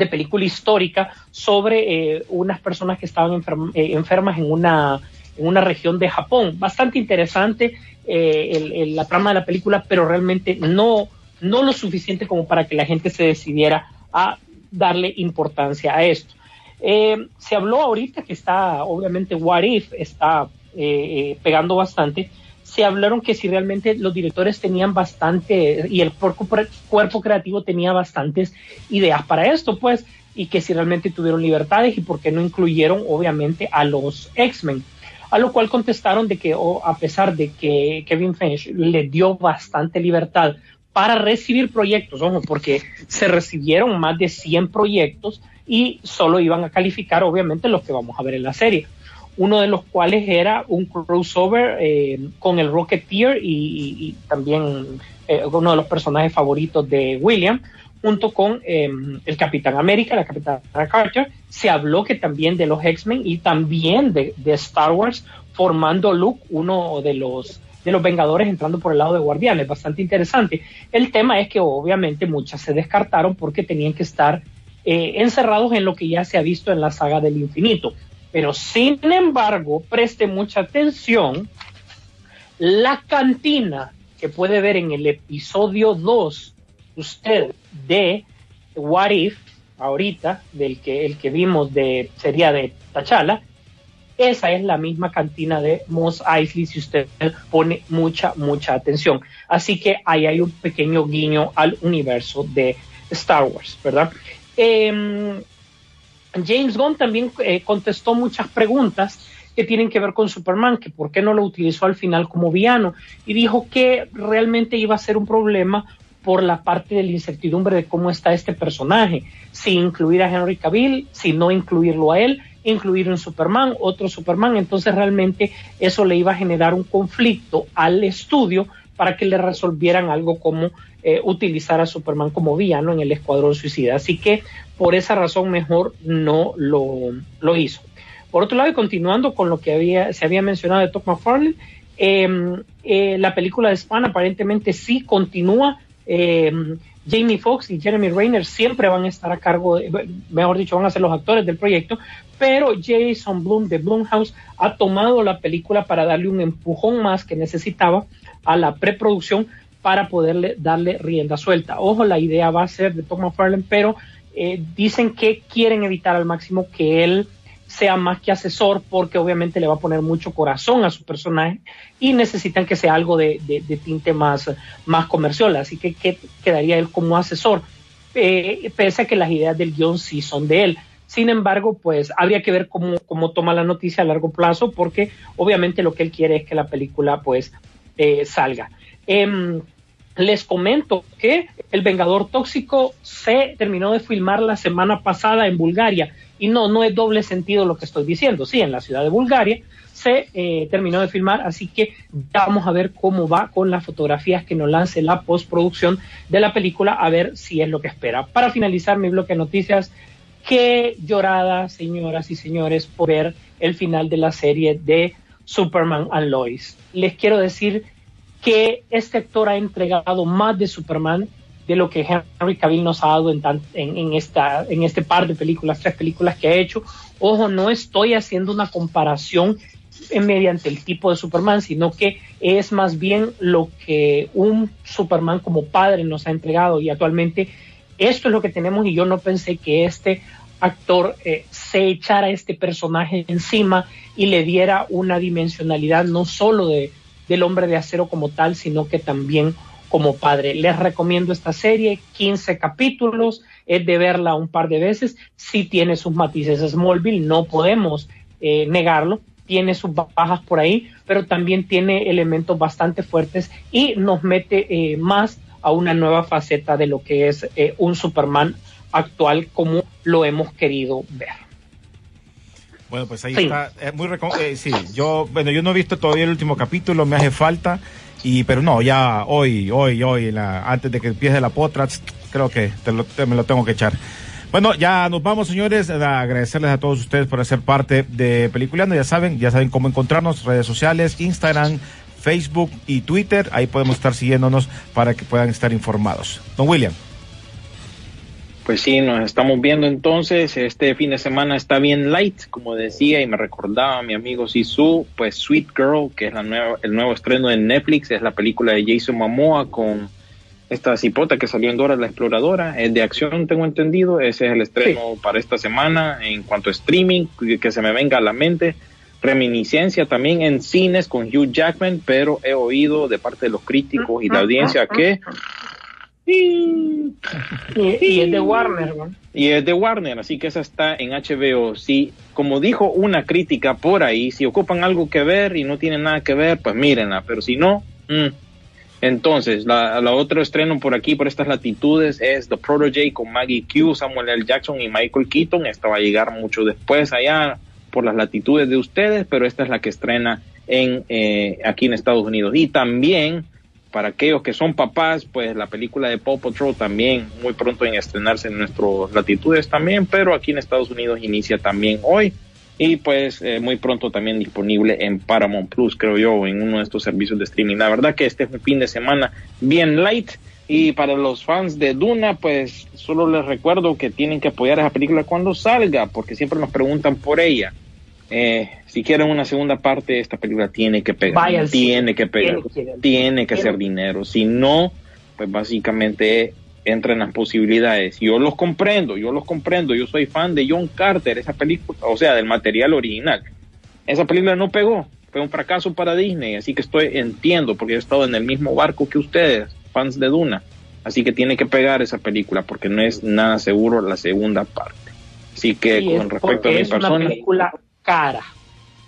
película histórica sobre unas personas que estaban enferm enfermas en una región de Japón. Bastante interesante eh, el, la trama de la película, pero realmente no, no lo suficiente como para que la gente se decidiera a darle importancia a esto. Eh, se habló ahorita que está, obviamente, What If está eh, pegando bastante. Se hablaron que si realmente los directores tenían bastante y el cuerpo, cuerpo creativo tenía bastantes ideas para esto, pues, y que si realmente tuvieron libertades y por qué no incluyeron, obviamente, a los X-Men a lo cual contestaron de que a pesar de que Kevin Feige le dio bastante libertad para recibir proyectos, ojo, porque se recibieron más de 100 proyectos y solo iban a calificar obviamente los que vamos a ver en la serie. Uno de los cuales era un crossover eh, con el Rocketeer y también eh, uno de los personajes favoritos de William, junto con eh, el Capitán América, la Capitana Carter, se habló que también de los X-Men y también de, de, Star Wars, formando Luke, uno de los de los Vengadores entrando por el lado de Guardianes, bastante interesante. El tema es que obviamente muchas se descartaron porque tenían que estar eh, encerrados en lo que ya se ha visto en la saga del infinito. Pero sin embargo, preste mucha atención, la cantina que puede ver en el episodio 2 usted de What If, ahorita, del que el que vimos de sería de Tachala, esa es la misma cantina de Moss Eisley si usted pone mucha, mucha atención. Así que ahí hay un pequeño guiño al universo de Star Wars, ¿verdad? Eh, James Gunn también eh, contestó muchas preguntas que tienen que ver con Superman, que por qué no lo utilizó al final como villano, y dijo que realmente iba a ser un problema por la parte de la incertidumbre de cómo está este personaje, si incluir a Henry Cavill, si no incluirlo a él, incluir un Superman, otro Superman, entonces realmente eso le iba a generar un conflicto al estudio para que le resolvieran algo como eh, utilizar a Superman como villano en el Escuadrón Suicida. Así que por esa razón mejor no lo, lo hizo. Por otro lado, y continuando con lo que había, se había mencionado de Todd McFarlane, eh, la película de Spawn aparentemente sí continúa eh, Jamie Foxx y Jeremy Rayner siempre van a estar a cargo, de, mejor dicho, van a ser los actores del proyecto, pero Jason Blum de Blumhouse ha tomado la película para darle un empujón más que necesitaba a la preproducción para poderle darle rienda suelta. Ojo, la idea va a ser de Tom McFarlane, pero eh, dicen que quieren evitar al máximo que él sea más que asesor porque obviamente le va a poner mucho corazón a su personaje y necesitan que sea algo de, de, tinte más, más comercial, así que, que quedaría él como asesor, eh, pese a que las ideas del guion sí son de él. Sin embargo, pues habría que ver cómo, cómo toma la noticia a largo plazo, porque obviamente lo que él quiere es que la película pues eh, salga. Em, les comento que El Vengador Tóxico se terminó de filmar la semana pasada en Bulgaria. Y no, no es doble sentido lo que estoy diciendo. Sí, en la ciudad de Bulgaria se eh, terminó de filmar, así que vamos a ver cómo va con las fotografías que nos lance la postproducción de la película, a ver si es lo que espera. Para finalizar mi bloque de noticias, qué llorada, señoras y señores, por ver el final de la serie de Superman and Lois. Les quiero decir que este actor ha entregado más de Superman de lo que Henry Cavill nos ha dado en, en, esta, en este par de películas, tres películas que ha hecho. Ojo, no estoy haciendo una comparación mediante el tipo de Superman, sino que es más bien lo que un Superman como padre nos ha entregado y actualmente esto es lo que tenemos y yo no pensé que este actor eh, se echara este personaje encima y le diera una dimensionalidad no solo de, del hombre de acero como tal, sino que también como padre. Les recomiendo esta serie, 15 capítulos, es de verla un par de veces, sí tiene sus matices Smallville, no podemos eh, negarlo, tiene sus bajas por ahí, pero también tiene elementos bastante fuertes y nos mete eh, más a una nueva faceta de lo que es eh, un Superman actual como lo hemos querido ver. Bueno, pues ahí está. muy eh, sí, yo, bueno, yo no he visto todavía el último capítulo, me hace falta. Y, pero no, ya hoy, hoy, hoy, la, antes de que empiece la potra, creo que te me lo tengo que echar. Bueno, ya nos vamos, señores. A agradecerles a todos ustedes por ser parte de Peliculeando. Ya saben, ya saben cómo encontrarnos, redes sociales, Instagram, Facebook y Twitter. Ahí podemos estar siguiéndonos para que puedan estar informados. Don William. Pues sí, nos estamos viendo entonces. Este fin de semana está bien light, como decía, y me recordaba mi amigo Sisu, pues Sweet Girl, que es la nueva, el nuevo estreno en Netflix, es la película de Jason Momoa con esta cipota que salió en Dora la Exploradora, es de acción, tengo entendido, ese es el estreno para esta semana en cuanto a streaming, que se me venga a la mente. Reminiscencia también en cines con Hugh Jackman, pero he oído de parte de los críticos y la audiencia que... Y, es de Warner, Y es de Warner, así que esa está en HBO. Si, como dijo una crítica por ahí, si ocupan algo que ver y no tienen nada que ver, pues mírenla, pero si no, mm, entonces, la, la otro estreno por aquí, por estas latitudes, es The Protege con Maggie Q, Samuel L. Jackson y Michael Keaton. Esta va a llegar mucho después allá por las latitudes de ustedes, pero esta es la que estrena en eh, aquí en Estados Unidos. Y también, para aquellos que son papás, pues la película de Paw Patrol también muy pronto en estrenarse en nuestras latitudes también, pero aquí en Estados Unidos inicia también hoy y pues eh, muy pronto también disponible en Paramount Plus, creo yo, en uno de estos servicios de streaming. La verdad que este es un fin de semana bien light y para los fans de Duna, pues solo les recuerdo que tienen que apoyar esa película cuando salga, porque siempre nos preguntan por ella. Eh, si quieren una segunda parte, esta película tiene que pegar, tiene que pegar, tiene que hacer dinero. Si no, pues básicamente entran las posibilidades. Yo los comprendo, yo los comprendo. Yo soy fan de John Carter, esa película, o sea, del material original. Esa película no pegó, fue un fracaso para Disney, así que estoy entiendo porque he estado en el mismo barco que ustedes, fans de Duna. Así que tiene que pegar esa película porque no es nada seguro la segunda parte. Así que con respecto a mi persona. Película cara.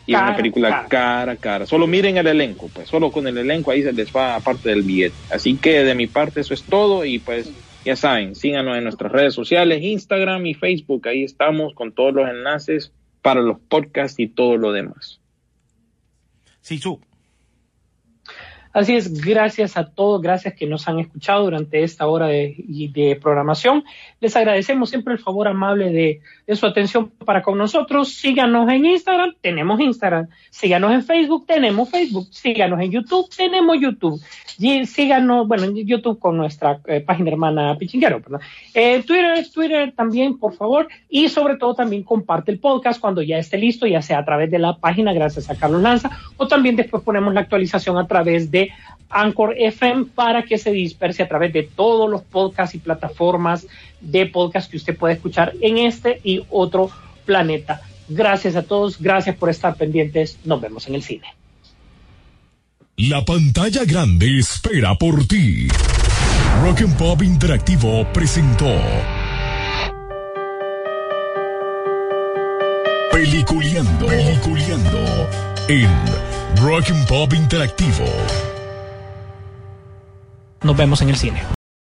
Y es una película cara. cara, Solo miren el elenco, pues solo con el elenco ahí se les va aparte del billete. Así que de mi parte eso es todo y pues ya saben, síganos en nuestras redes sociales, Instagram y Facebook. Ahí estamos con todos los enlaces para los podcasts y todo lo demás. Sí, su. Así es, gracias a todos, gracias que nos han escuchado durante esta hora de, programación. Les agradecemos siempre el favor amable de, su atención para con nosotros. Síganos en Instagram, tenemos Instagram. Síganos en Facebook, tenemos Facebook. Síganos en YouTube, tenemos YouTube. Y síganos, bueno, en YouTube con nuestra eh, página hermana Pichinguero, ¿verdad? Eh, Twitter, Twitter también, por favor. Y sobre todo también comparte el podcast cuando ya esté listo, ya sea a través de la página, gracias a Carlos Lanza, o también después ponemos la actualización a través Anchor FM para que se disperse a través de todos los podcasts y plataformas de podcast que usted puede escuchar en este y otro planeta. Gracias a todos, gracias por estar pendientes, nos vemos en el cine. La pantalla grande espera por ti. Rock and Pop Interactivo presentó Peliculeando, peliculeando en Rock and Pop Interactivo. Nos vemos en el cine.